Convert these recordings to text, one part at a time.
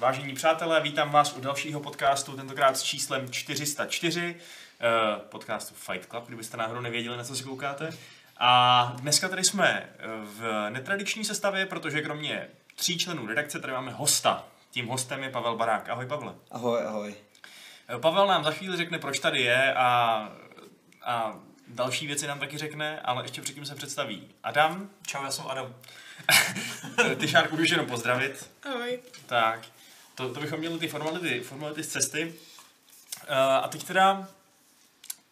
Vážení přátelé, vítám vás u dalšího podcastu, tentokrát s číslem 404, uh, podcastu Fight Club, kdybyste náhodou nevěděli, na co si koukáte. A dneska tady jsme eh, v netradiční sestavě, protože kromě tří členů redakce tady máme hosta. Tím hostem je Pavel Barák. Ahoj Pavle. Ahoj, ahoj. Eh, Pavel nám za chvíli řekne, proč tady je a, a další věci nám taky řekne, ale ještě předtím se představí Adam. Čau, já jsem Adam. Ty Šárku už jenom pozdravit. Ahoj. Tak, to, to bychom měli ty formality, formality z cesty. Uh, a teď teda,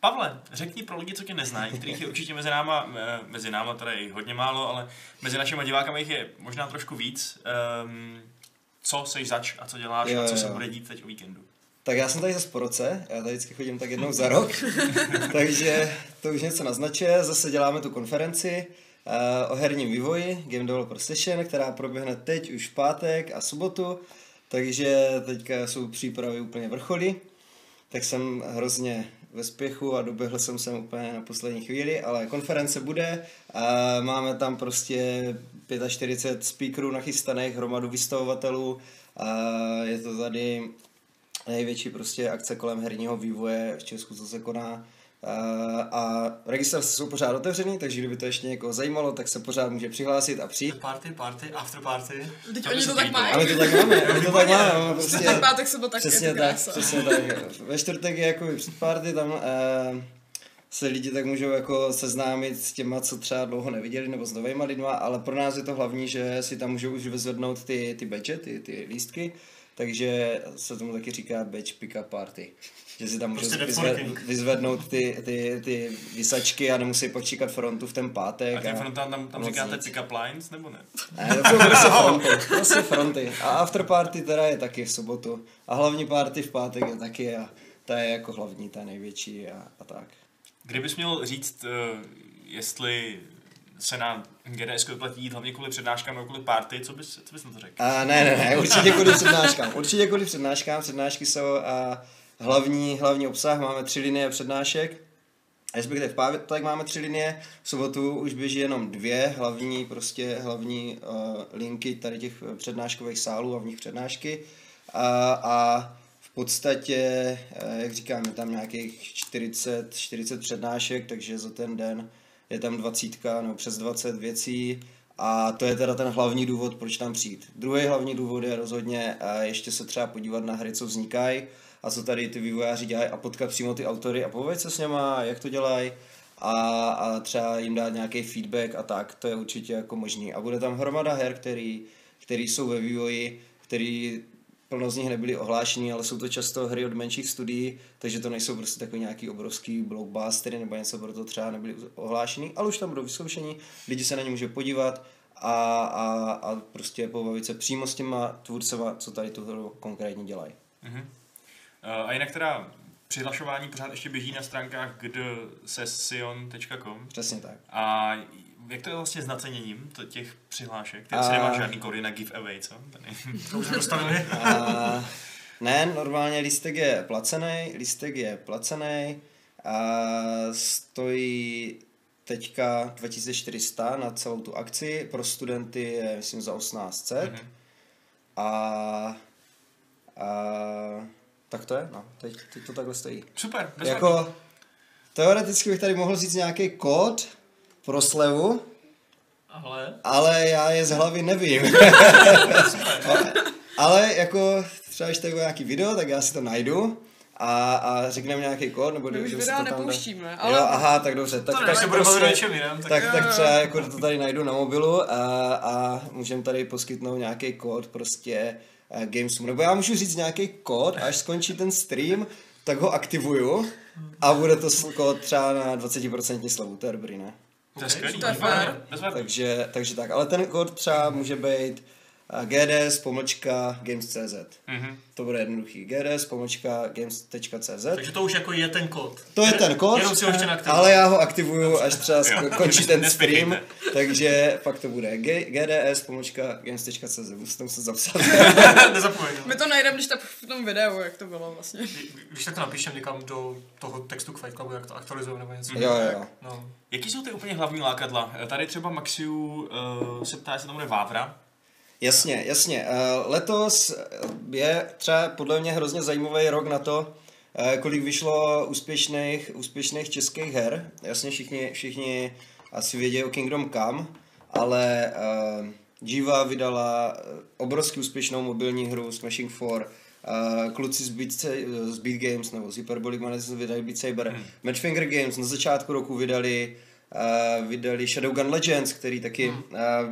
Pavle, řekni pro lidi, co tě neznají, kterých je určitě mezi náma, eh, mezi náma jich hodně málo, ale mezi našimi divákami jich je možná trošku víc. Um, co jsi zač a co děláš Jo, a co se jo. bude dít teď o víkendu? Tak já jsem tady zase po roce, já tady vždycky chodím tak jednou za rok, takže to už něco naznačuje. Zase děláme tu konferenci uh, o herním vývoji, Game Developer Session, která proběhne teď už v pátek a sobotu, takže teďka jsou přípravy úplně vrcholy. Tak jsem hrozně ve spěchu a doběhl jsem sem úplně na poslední chvíli, ale konference bude a máme tam prostě 45 speakerů nachystaných, hromadu vystavovatelů a je to tady největší prostě akce kolem herního vývoje v Česku, co se koná. A, a registrace jsou pořád otevřený, takže kdyby to ještě někoho zajímalo, tak se pořád může přihlásit a přijít. Party, party, after party. Teď To oni to tak mají. Ale to tak máme, my to tak máme, máme prostě... Tak pátek, sobota, Přesně tak, přesně tak. Ve čtvrtek je jako předparty, tam eh, se lidi tak můžou jako seznámit s těma, co třeba dlouho neviděli, nebo s novýma lidma, ale pro nás je to hlavní, že si tam můžou už vyzvednout ty, ty badge, ty, ty lístky, takže se tomu taky říká badge pick-up party. Že si tam můžou Prostě vyzve, networking. vyzvednout ty, ty, ty vysačky a nemusí počíkat frontu v ten pátek. A těm frontám tam, tam říkáte nic. pick-up lines, nebo ne? Ne, to jsou prostě fronty, prostě fronty. A after party teda je taky v sobotu. A hlavní party v pátek je taky a ta je jako hlavní, ta největší a, a tak. Kdybys měl říct, uh, jestli se na GDS vyplatí jít hlavně kvůli přednáškám nebo kvůli party, co bys, co bys na to řekl? A ne, ne, ne, určitě kvůli přednáškám. Určitě kvůli přednáškám. Přednášky jsou a hlavní, hlavní obsah. Máme tři linie přednášek. Respektive v pátek máme tři linie, v sobotu už běží jenom dvě hlavní, prostě hlavní uh, linky tady těch přednáškových sálů a v nich přednášky. A, a v podstatě, eh, jak říkám, je tam nějakých 40, 40 přednášek, takže za ten den je tam 20 nebo přes 20 věcí a to je teda ten hlavní důvod, proč tam přijít. Druhý hlavní důvod je rozhodně eh, ještě se třeba podívat na hry, co vznikají a co tady ty vývojáři dělají a potkat přímo ty autory a povědět se s něma, jak to dělají a, a třeba jim dát nějaký feedback a tak, to je určitě jako možný. A bude tam hromada her, který, který jsou ve vývoji, který plno z nich nebyly ohlášený, ale jsou to často hry od menších studií, takže to nejsou prostě takový nějaký obrovský blockbustery nebo něco, proto třeba nebyly ohlášený, ale už tam budou vyzkoušení, lidi se na ně může podívat a, a, a prostě pobavit se přímo s těma tvůrcema, co tady tu hru konkrétně dělají. Uh, a jinak teda přihlašování pořád ještě běží na stránkách gdsession.com Přesně tak. a jak to je vlastně s naceněním to- těch přihlášek? Ty asi A- nemáš žádný kody na giveaway, co? Tady. To už dostavili. A, ne, normálně lístek je placený, lístek je placený a stojí teďka 2400 na celou tu akci, pro studenty je myslím za 1800 Mhm. a, a tak to je, no, teď, teď to takhle stojí. Super, bez Jako, teoreticky bych tady mohl říct nějaký kód pro slevu, Ale ale já je z hlavy nevím. ale jako třeba když tady bude nějaký video, tak já si to najdu a, a řekneme nějaký kód, nebo My už kdo si videa to tam nepouštíme, Ale... ale Jo, aha, tak dobře. Tak, to tak, se bude prostě- bavit o něčem jiném. Tak, tak, tak třeba jako to tady najdu na mobilu a, a můžeme tady poskytnout nějaký kód prostě uh, Gamesum. Nebo já můžu říct nějaký kód, až skončí ten stream, tak ho aktivuju a bude to kód třeba na 20% slevu. To je dobrý, ne? To je skvělý. Takže, takže tak. Ale ten kód třeba může být uh, GDS pomlčka games.cz. Mhm. To bude jednoduchý. GDS pomlčka games.cz. takže to už jako je ten kód. To je ten kód, Jenom si ho ještě ale já ho aktivuju, až třeba Jo, sk- končí nes- ten stream, takže pak to bude G- gds pomlčka games.cz, musím to muset zapsat. Nezapomeň. my to najdeme, když tak v tom videu, jak to bylo vlastně. Když tak to napíšem někam do toho textu k Fight Clubu, jak to aktualizujeme nebo něco. jo, jo, jo. No. Jaký jsou ty úplně hlavní lákadla? Tady třeba Maxiu uh, se ptá, jestli tam bude Vávra. Jasně, jasně. Eh, Letos je třeba podle mě hrozně zajímavý rok na to, eh, kolik vyšlo úspěšných, úspěšných českých her. Jasně všichni, všichni asi vědí o Kingdom Come, ale uh, Jiva vydala eh, obrovsky úspěšnou mobilní hru Smashing 4, Uh, kluci z Beat, z Beat Games nebo z Hyperbolic Madness vydali Beat Saber. Hmm. Matchfinger Games na začátku roku vydali uh, vydali Shadowgun Legends, který taky hmm.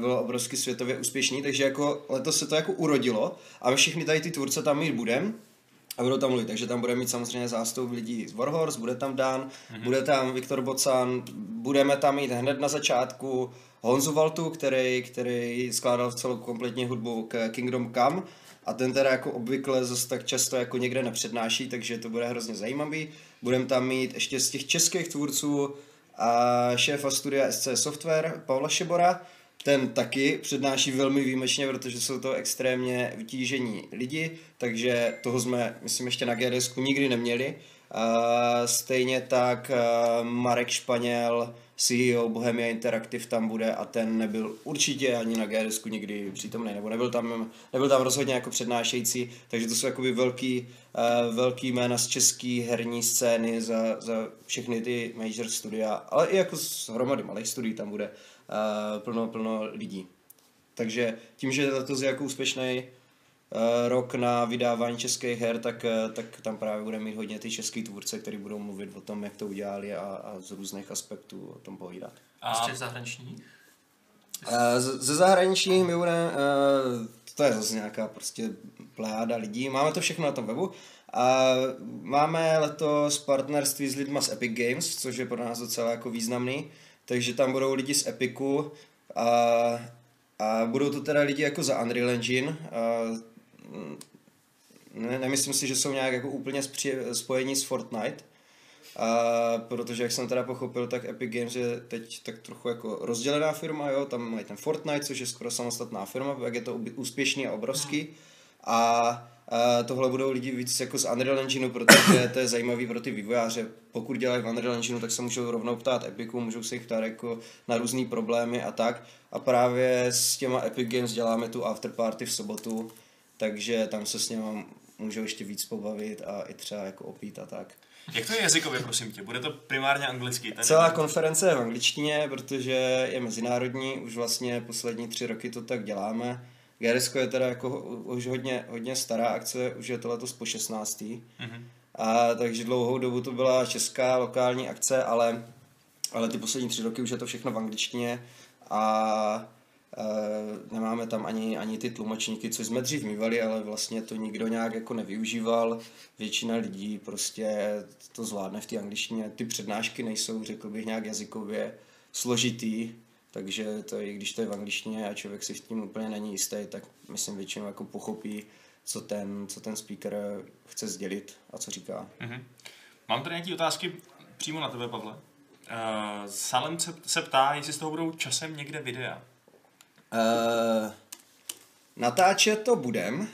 byl obrovsky světově úspěšný, takže jako letos se to jako urodilo a my všichni tady ty tvůrce tam mít budeme a budou tam mluvit, takže tam bude mít samozřejmě zástup lidí z Warhorse, bude tam Dan, mm-hmm. bude tam Viktor Bocan, budeme tam mít hned na začátku Honzu Valtu, který, který skládal celou kompletní hudbu k Kingdom Come a ten teda jako obvykle zase tak často jako někde nepřednáší, takže to bude hrozně zajímavý. Budeme tam mít ještě z těch českých tvůrců a šéfa studia SC Software Pavla Šebora, ten taky přednáší velmi výjimečně, protože jsou to extrémně vytížení lidi, takže toho jsme, myslím, ještě na GDS nikdy neměli. Uh, stejně tak uh, Marek Španěl, CEO Bohemia Interactive tam bude a ten nebyl určitě ani na GDS nikdy přítomný, nebo nebyl tam, nebyl tam rozhodně jako přednášející, takže to jsou jakoby velký, uh, velký jména z české herní scény za, za všechny ty major studia, ale i jako z hromady malých studií tam bude uh, plno, plno lidí. Takže tím, že letos je jako úspěšný rok na vydávání českých her, tak, uh, tak tam právě bude mít hodně ty český tvůrce, kteří budou mluvit o tom, jak to udělali a, a z různých aspektů o tom povídat. A ještě zahraniční? Uh, ze zahraničí my budeme, uh, to je zase nějaká prostě pláda lidí, máme to všechno na tom webu. A máme letos partnerství s lidma z Epic Games, což je pro nás docela jako významný. Takže tam budou lidi z Epiku a, a budou to teda lidi jako za Unreal Engine. A, ne, nemyslím si, že jsou nějak jako úplně spojení s Fortnite. A protože jak jsem teda pochopil, tak Epic Games je teď tak trochu jako rozdělená firma, jo, tam mají ten Fortnite, což je skoro samostatná firma, jak je to úspěšný a obrovský. A a tohle budou lidi víc jako z Unreal Engineu, protože to je zajímavý pro ty vývojáře. Pokud dělají v Unreal Engineu, tak se můžou rovnou ptát Epiku, můžou se jich ptát jako na různé problémy a tak. A právě s těma Epic Games děláme tu afterparty v sobotu, takže tam se s něma můžou ještě víc pobavit a i třeba jako opít a tak. Jak to je jazykově, prosím tě? Bude to primárně anglicky? Ten Celá konference je v angličtině, protože je mezinárodní, už vlastně poslední tři roky to tak děláme GRS je teda jako už hodně, hodně stará akce, už je to letos po 16. Mm-hmm. A, takže dlouhou dobu to byla česká lokální akce, ale, ale ty poslední tři roky už je to všechno v angličtině a nemáme tam ani, ani ty tlumočníky, co jsme dřív mývali, ale vlastně to nikdo nějak jako nevyužíval. Většina lidí prostě to zvládne v té angličtině. Ty přednášky nejsou, řekl bych, nějak jazykově složitý, takže to, i když to je v angličtině a člověk si v tím úplně není jistý, tak myslím většinou jako pochopí, co ten, co ten speaker chce sdělit a co říká. Mm-hmm. Mám tady nějaké otázky přímo na tebe, Pavle. Uh, Salem se, se ptá, jestli z toho budou časem někde videa. Uh, natáčet to budem.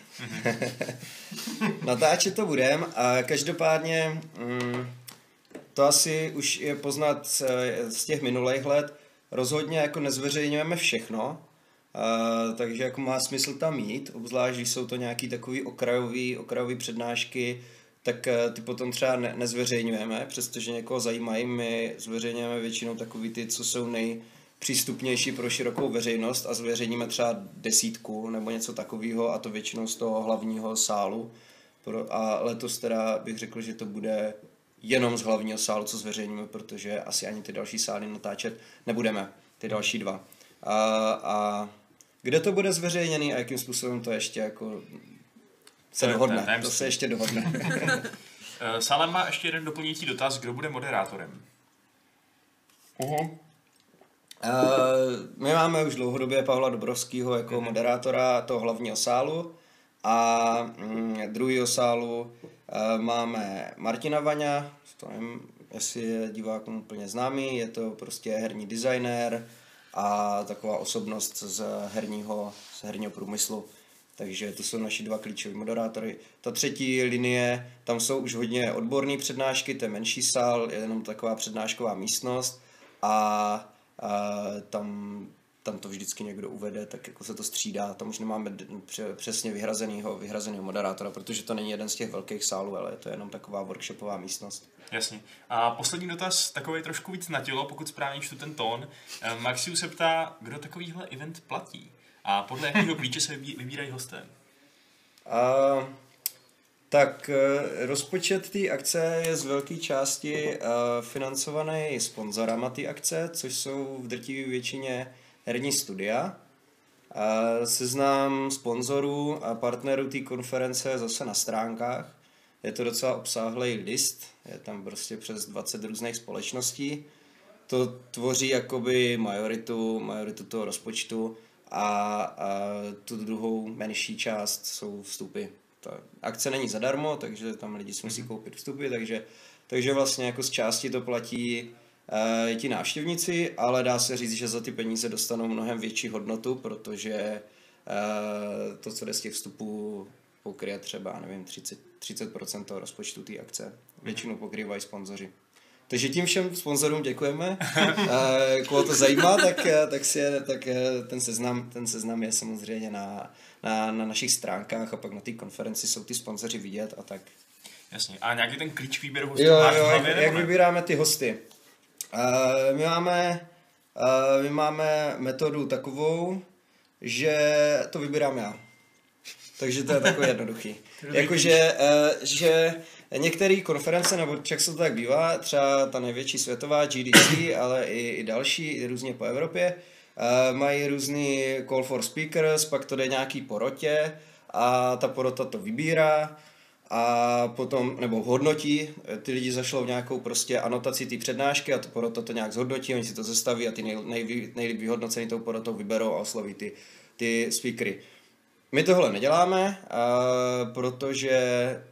Natáčet to budem a každopádně mm, to asi už je poznat z, z těch minulých let, rozhodně jako nezveřejňujeme všechno, Uh, takže jako má smysl tam jít, obzvlášť, když jsou to nějaký takový okrajový, okrajový přednášky, tak uh, ty potom třeba ne, nezveřejňujeme, přestože někoho zajímají, my zveřejňujeme většinou takový ty, co jsou nejpřístupnější pro širokou veřejnost a zveřejníme třeba desítku nebo něco takového a to většinou z toho hlavního sálu. Pro, a letos teda bych řekl, že to bude jenom z hlavního sálu, co zveřejníme, protože asi ani ty další sály natáčet nebudeme, ty další dva. A, a kde to bude zveřejněný a jakým způsobem to ještě jako se to dohodne, to se ještě dohodne. Eh, Salem má ještě jeden doplňující dotaz, kdo bude moderátorem? Uh-huh. Uh, my máme už dlouhodobě Pavla Dobrovského jako uh-huh. moderátora toho hlavního sálu a mm, druhého sálu Eh, máme Martina Vaňa, to nevím, jestli je divákům úplně známý, je to prostě herní designer a taková osobnost z herního, z herního průmyslu. Takže to jsou naši dva klíčoví moderátory. Ta třetí linie, tam jsou už hodně odborné přednášky, to je menší sál, je jenom taková přednášková místnost a, a tam tam to vždycky někdo uvede, tak jako se to střídá, tam už nemáme přesně vyhrazenýho, vyhrazenýho moderátora, protože to není jeden z těch velkých sálů, ale je to jenom taková workshopová místnost. Jasně. A poslední dotaz, takový trošku víc na tělo, pokud správně čtu ten tón. Eh, Maxiu se ptá, kdo takovýhle event platí? A podle jakého klíče se vybí- vybírají hosté? A, tak eh, rozpočet té akce je z velké části eh, financovaný sponzorama té akce, což jsou v drtivé většině herní studia. Seznám sponzorů a partnerů té konference je zase na stránkách. Je to docela obsáhlý list, je tam prostě přes 20 různých společností. To tvoří jakoby majoritu, majoritu toho rozpočtu a, a tu druhou menší část jsou vstupy. Ta akce není zadarmo, takže tam lidi si musí koupit vstupy, takže, takže vlastně jako z části to platí uh, ti návštěvníci, ale dá se říct, že za ty peníze dostanou mnohem větší hodnotu, protože uh, to, co jde z těch vstupů, pokryje třeba, nevím, 30, 30% toho rozpočtu té akce. Většinu pokrývají sponzoři. Takže tím všem sponzorům děkujeme. Eh, Koho to zajímá, tak, eh, tak, si je, tak eh, ten, seznam, ten seznam je samozřejmě na, na, na našich stránkách a pak na té konferenci jsou ty sponzoři vidět a tak. Jasně. A nějaký ten klíč výběru hostů Jo, jo, jak, nebo jak vybíráme ty hosty? Uh, my máme, uh, my máme metodu takovou, že to vybírám já. Takže to je takové jednoduchý. Jakože, uh, že některé konference, nebo se to tak bývá, třeba ta největší světová GDC, ale i, i další, i různě po Evropě, uh, mají různý call for speakers, pak to jde nějaký porotě a ta porota to vybírá a potom, nebo hodnotí, ty lidi zašlou nějakou prostě anotaci té přednášky a to porota to nějak zhodnotí, oni si to zastaví a ty nej, nej, nejlíp vyhodnocený tou porotou vyberou a osloví ty, ty speakery. My tohle neděláme, a protože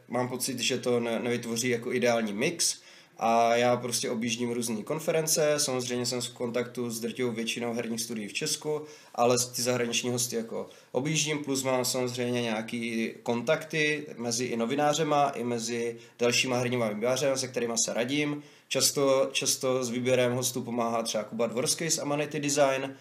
mám pocit, že to ne, nevytvoří jako ideální mix a já prostě objíždím různé konference, samozřejmě jsem v kontaktu s drtivou většinou herních studií v Česku, ale ty zahraniční hosty jako objíždím, plus mám samozřejmě nějaký kontakty mezi i novinářema, i mezi dalšíma herníma vývojářema, se kterými se radím. Často, často s výběrem hostů pomáhá třeba Kuba Dvorský z Amanity Design,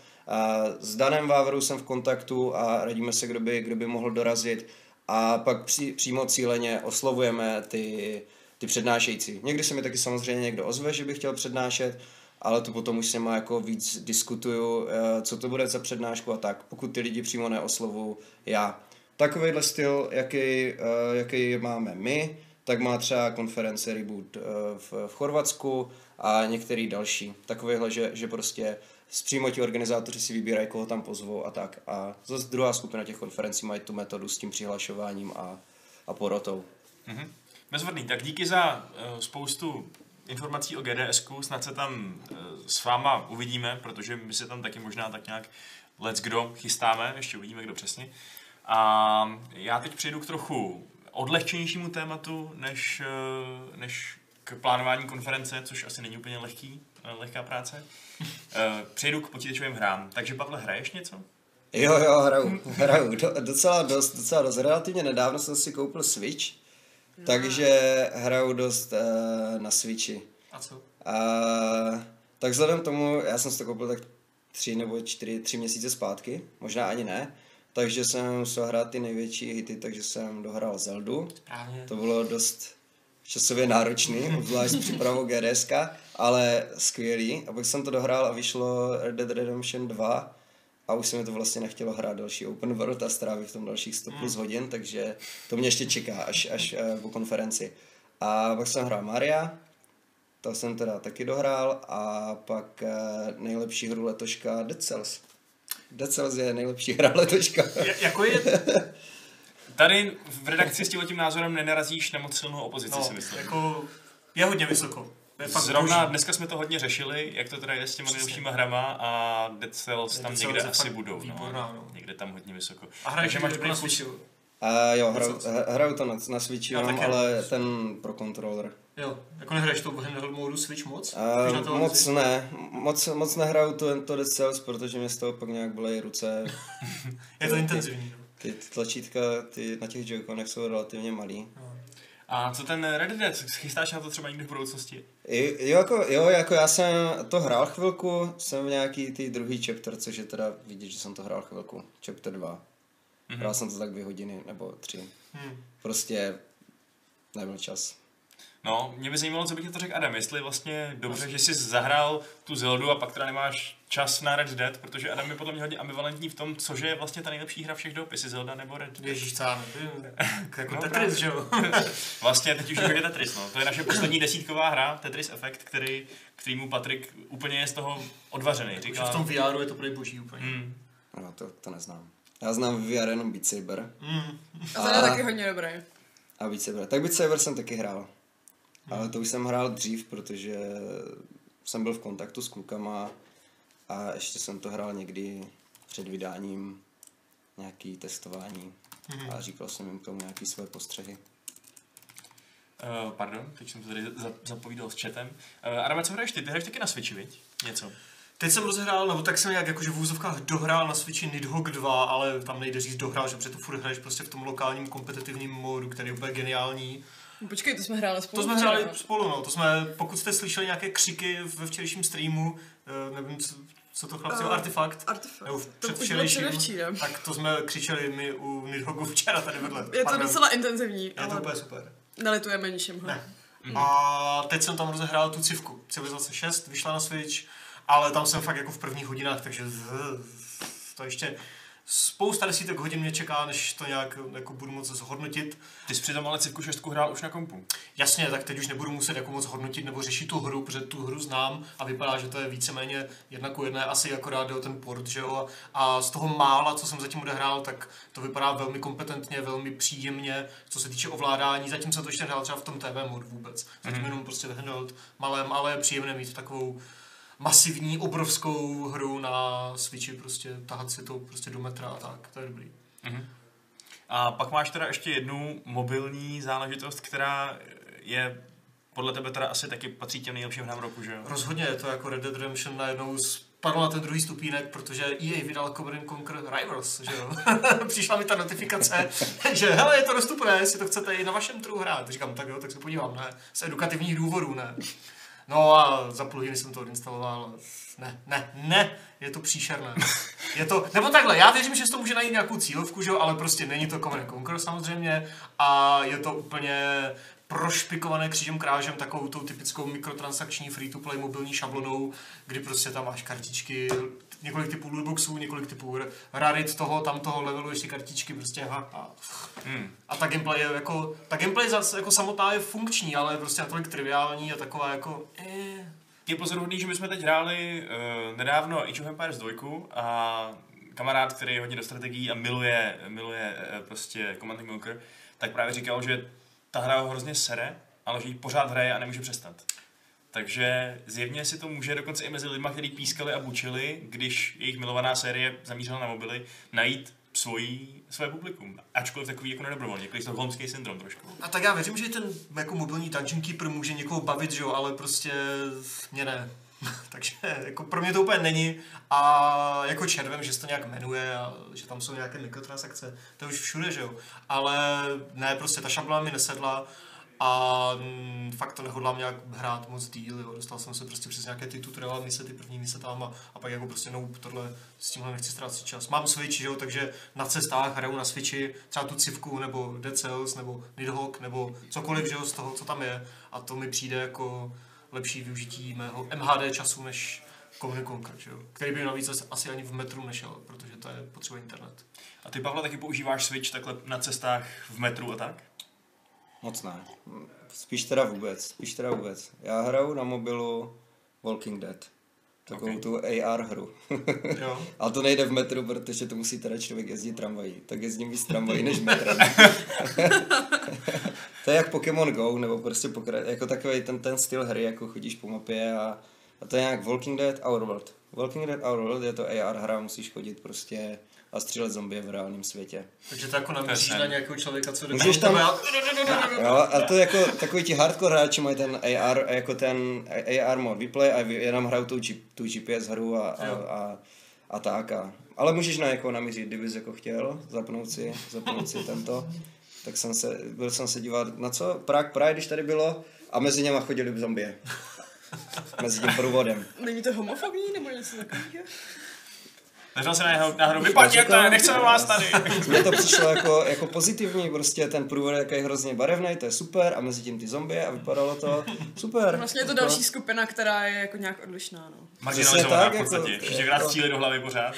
s Danem Vávorou jsem v kontaktu a radíme se, kdo by, kdo by mohl dorazit. A pak při, přímo cíleně oslovujeme ty, ty přednášející. Někdy se mi taky samozřejmě někdo ozve, že by chtěl přednášet, ale to potom už se má jako víc diskutuju, eh, co to bude za přednášku a tak, pokud ty lidi přímo neoslovu já. Takovýhle styl, jaký, eh, jaký máme my, tak má třeba konference Reboot eh, v, v Chorvatsku a některý další. Takovýhle, že, že prostě přímo ti organizátoři si vybírají, koho tam pozvou a tak. A zase druhá skupina těch konferencí mají tu metodu s tím přihlašováním a, a porotou. Mhm. Bezvadný, tak díky za uh, spoustu informací o GDSku, snad se tam uh, s váma uvidíme, protože my se tam taky možná tak nějak let's kdo chystáme, ještě uvidíme, kdo přesně. A já teď přejdu k trochu odlehčenějšímu tématu, než, uh, než k plánování konference, což asi není úplně lehký, lehká práce. Uh, přejdu k počítačovým hrám. Takže Pavle, hraješ něco? Jo, jo, hraju, hraju. Do, docela dost, docela dost. Relativně nedávno jsem si koupil Switch, takže hraju dost uh, na Switchi. A co? A tak vzhledem k tomu, já jsem si to koupil tak tři nebo čtyři, tři měsíce zpátky, možná ani ne, takže jsem musel hrát ty největší hity, takže jsem dohrál Zeldu. Správně. To bylo dost časově náročný, obzvlášť s přípravou GDSK, ale skvělý. A pak jsem to dohrál a vyšlo Red Dead Redemption 2 a už se mi to vlastně nechtělo hrát další open world a strávit v tom dalších 100 plus hodin, takže to mě ještě čeká až, až eh, po konferenci. A pak jsem hrál Maria, to jsem teda taky dohrál a pak eh, nejlepší hru letoška Dead Cells. Dead Cells je nejlepší hra letoška. Ja- jako je... Tady v redakci s tím názorem nenarazíš na moc silnou opozici, No, si myslím. jako je hodně vysoko. To je fakt Zrovna boží. dneska jsme to hodně řešili, jak to teda je s těma nejlepšíma hrama a Dead Cells tam Dead Cells někde asi budou. výborná, no. Někde tam hodně vysoko. A hraješ Takže máš jako na plný kus- Switchi, jo? A jo, hraju, hraju to na, na Switchi, Já mám, taky. ale ten pro kontroler. Jo, jako nehraješ to v handheld modu Switch moc? Uh, to moc si- ne, moc, moc nehraju to, to Dead Cells, protože mě z toho pak nějak bolejí ruce. Je to intenzivní. Ty tlačítka ty na těch joyconech jsou relativně malý. No. A co ten Red Dead? Chystáš na to třeba někdy v budoucnosti? Jo, jako, jo, jako já jsem to hrál chvilku, jsem v nějaký ty druhý chapter, což je teda vidět, že jsem to hrál chvilku. Chapter 2. Mm-hmm. Hrál jsem to tak dvě hodiny, nebo tři. Hmm. Prostě nebyl čas. No, mě by zajímalo, co by ti to řekl Adam, jestli vlastně dobře, že jsi zahrál tu Zeldu a pak teda nemáš čas na Red Dead, protože Adam je podle mě hodně ambivalentní v tom, cože je vlastně ta nejlepší hra všech dob, jestli Zelda nebo Red Dead. Ježíš, co. Jako No, Tetris, že jo? Vlastně teď už je Tetris, no. To je naše poslední desítková hra, Tetris Effect, který, kterýmu Patrik úplně je z toho odvařený. Že Říká, v tom VR je to prej boží úplně. hmm, No, to, to neznám. Já znám v VR jenom Beat Saber. Mm. A ten je taky hodně dobrý. A Beat Saber. Tak Beat Saber jsem taky hrál. Ale to už jsem hrál dřív, protože jsem byl v kontaktu s klukama a ještě jsem to hrál někdy před vydáním nějaký testování a říkal jsem jim k tomu nějaký své postřehy. Uh, pardon, teď jsem to tady za- zapovídal s chatem. Uh, Adame, co hraješ ty? Ty hraješ taky na Switchi, viď? Něco. Teď jsem rozehrál, nebo tak jsem nějak jakože v úzovkách dohrál na Switchi Nidhogg 2, ale tam nejde říct dohrál, že protože to furt hraješ prostě v tom lokálním kompetitivním módu, který je úplně geniální. Počkej, to jsme hráli spolu. To jsme hráli spolu, no. To jsme, pokud jste slyšeli nějaké křiky ve včerejším streamu, eh, nevím, co, to chlapci, Eh, Artefakt, Artefakt. nebo předvčerejším, předevčírem. tak to jsme křičeli my u Nidhoggu včera tady vedle. Je to docela intenzivní, Je to úplně super. nelitujeme ničem. Ne. A teď jsem tam rozehrál tu civku. Civilizace 6 vyšla na Switch, ale tam jsem fakt jako v prvních hodinách, takže to ještě spousta desítek hodin mě čeká, než to nějak jako budu moc zhodnotit. Ty jsi přitom ale Civku 6 hrál už na kompu. Jasně, tak teď už nebudu muset jako moc hodnotit nebo řešit tu hru, protože tu hru znám a vypadá, že to je víceméně jedna ku jedné, asi akorát jde o ten port, že jo. A z toho mála, co jsem zatím odehrál, tak to vypadá velmi kompetentně, velmi příjemně, co se týče ovládání. Zatím jsem to ještě nehrál třeba v tom TV mod vůbec. Zatím jenom prostě handheld malém, ale je příjemné mít takovou masivní, obrovskou hru na Switchi, prostě tahat si to prostě do metra a tak, to je dobrý. A pak máš teda ještě jednu mobilní záležitost, která je podle tebe teda asi taky patří těm nejlepším hrám roku, že jo? Rozhodně je to jako Red Dead Redemption najednou spadlo na ten druhý stupínek, protože EA vydal Command and Conquer Rivals, že jo. Přišla mi ta notifikace, že hele, je to dostupné, jestli to chcete i na vašem trhu hrát. Říkám, tak jo, tak se podívám, ne, z edukativních důvodů, ne. No a za půl hodiny jsem to odinstaloval. Ne, ne, ne, je to příšerné. Je to, nebo takhle, já věřím, že to může najít nějakou cílovku, že jo, ale prostě není to Command and Conquer samozřejmě a je to úplně prošpikované křížem krážem takovou tou typickou mikrotransakční free-to-play mobilní šablonou, kdy prostě tam máš kartičky, několik typů lootboxů, několik typů rarit toho, tam toho levelu, ještě kartičky, prostě a, a, Hmm. a ta gameplay je jako, ta gameplay zase jako samotná je funkční, ale je prostě natolik triviální a taková jako, eh, Je pozoruhodný, že my jsme teď hráli uh, nedávno Age of Empires 2 a kamarád, který je hodně do strategií a miluje, miluje uh, prostě Command and Conquer, tak právě říkal, že ta hra ho hrozně sere, ale že ji pořád hraje a nemůže přestat. Takže zjevně si to může dokonce i mezi lidmi, kteří pískali a bučili, když jejich milovaná série zamířila na mobily, najít svojí, své publikum. Ačkoliv takový jako nedobrovolně, jako stokholmský syndrom trošku. A tak já věřím, že ten jako mobilní Dungeon Keeper může někoho bavit, že jo, ale prostě mě ne. Takže jako pro mě to úplně není a jako červem, že se to nějak jmenuje a že tam jsou nějaké mikrotransakce, to je už všude, že jo. Ale ne, prostě ta šablona mi nesedla a mm, fakt to nehodlám nějak hrát moc díl, jo. Dostal jsem se prostě přes nějaké ty tutoriál mise, ty první mise tam a, a pak jako prostě no, tohle s tímhle nechci ztrácet čas. Mám Switch, jo, takže na cestách hraju na Switchi třeba tu civku nebo Dead Cells nebo Nidhogg nebo cokoliv, že jo, z toho, co tam je a to mi přijde jako lepší využití mého MHD času než Command and Conquer, jo? který by navíc asi- ani v metru nešel, protože to je potřeba internet. A ty, Pavle, taky používáš Switch takhle na cestách v metru a tak? Moc ne. Spíš teda vůbec, spíš teda vůbec. Já hraju na mobilu Walking Dead. Takovou Ok. tu AR hru. Jo? Ale to nejde v metru, protože to musí teda člověk jezdit tramvají. Tak jezdím víc tramvají než metrem. to je jak Pokémon Go, nebo prostě pokra- jako takový ten, ten styl hry, jako chodíš po mapě a, a to je nějak Walking Dead Our World. Walking Dead Our World je to AR hra, musíš chodit prostě a střílet zombie v reálném světě. Takže to jako namíříš na nějakého člověka, co jde Můžeš tam- a- Jo, a to jako takový ti hardcore hráči mají ten AR, jako ten AR mod vyplay a jenom hrajou tu, tu GPS hru a, a, a, a tak. A, ale můžeš na jako namířit, kdybys jako chtěl, zapnout si, zapnout si tento. tak jsem se, byl jsem se dívat, na co? Prague Pride, když tady bylo, a mezi něma chodili zombie. mezi tím průvodem. Není to homofobní nebo něco takového? Neřel se na jeho na hru, vypadněte, nechceme vás tady. Mně to přišlo jako, jako pozitivní, prostě ten průvod je hrozně barevný, to je super, a mezi tím ty zombie a vypadalo to super. Vlastně je to Jako- další skupina, která je jako nějak odlišná, no. Marginalizovaná tak, v jako- podstatě. Všichni krát jako- stříli do hlavy pořád.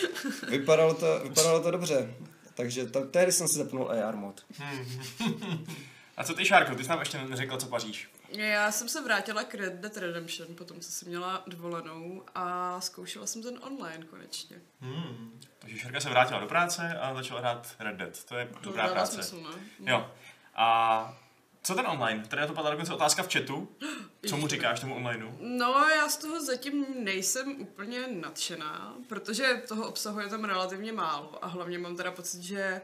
Vypadalo to, vypadalo to dobře. Takže to, tehdy jsem si zapnul AR mod. A co ty, Šárko, ty jsi nám ještě neřekla, co paříš. Já jsem se vrátila k Red Dead Redemption, potom co jsem měla dovolenou a zkoušela jsem ten online konečně. Hmm. Takže Šárka se vrátila do práce a začala hrát Red Dead. To je To dobrá práce. smysl, ne? Jo. A co ten online? Tady na to padla dokonce otázka v chatu. Co mu říkáš tomu onlineu? No, já z toho zatím nejsem úplně nadšená, protože toho obsahu je tam relativně málo a hlavně mám teda pocit, že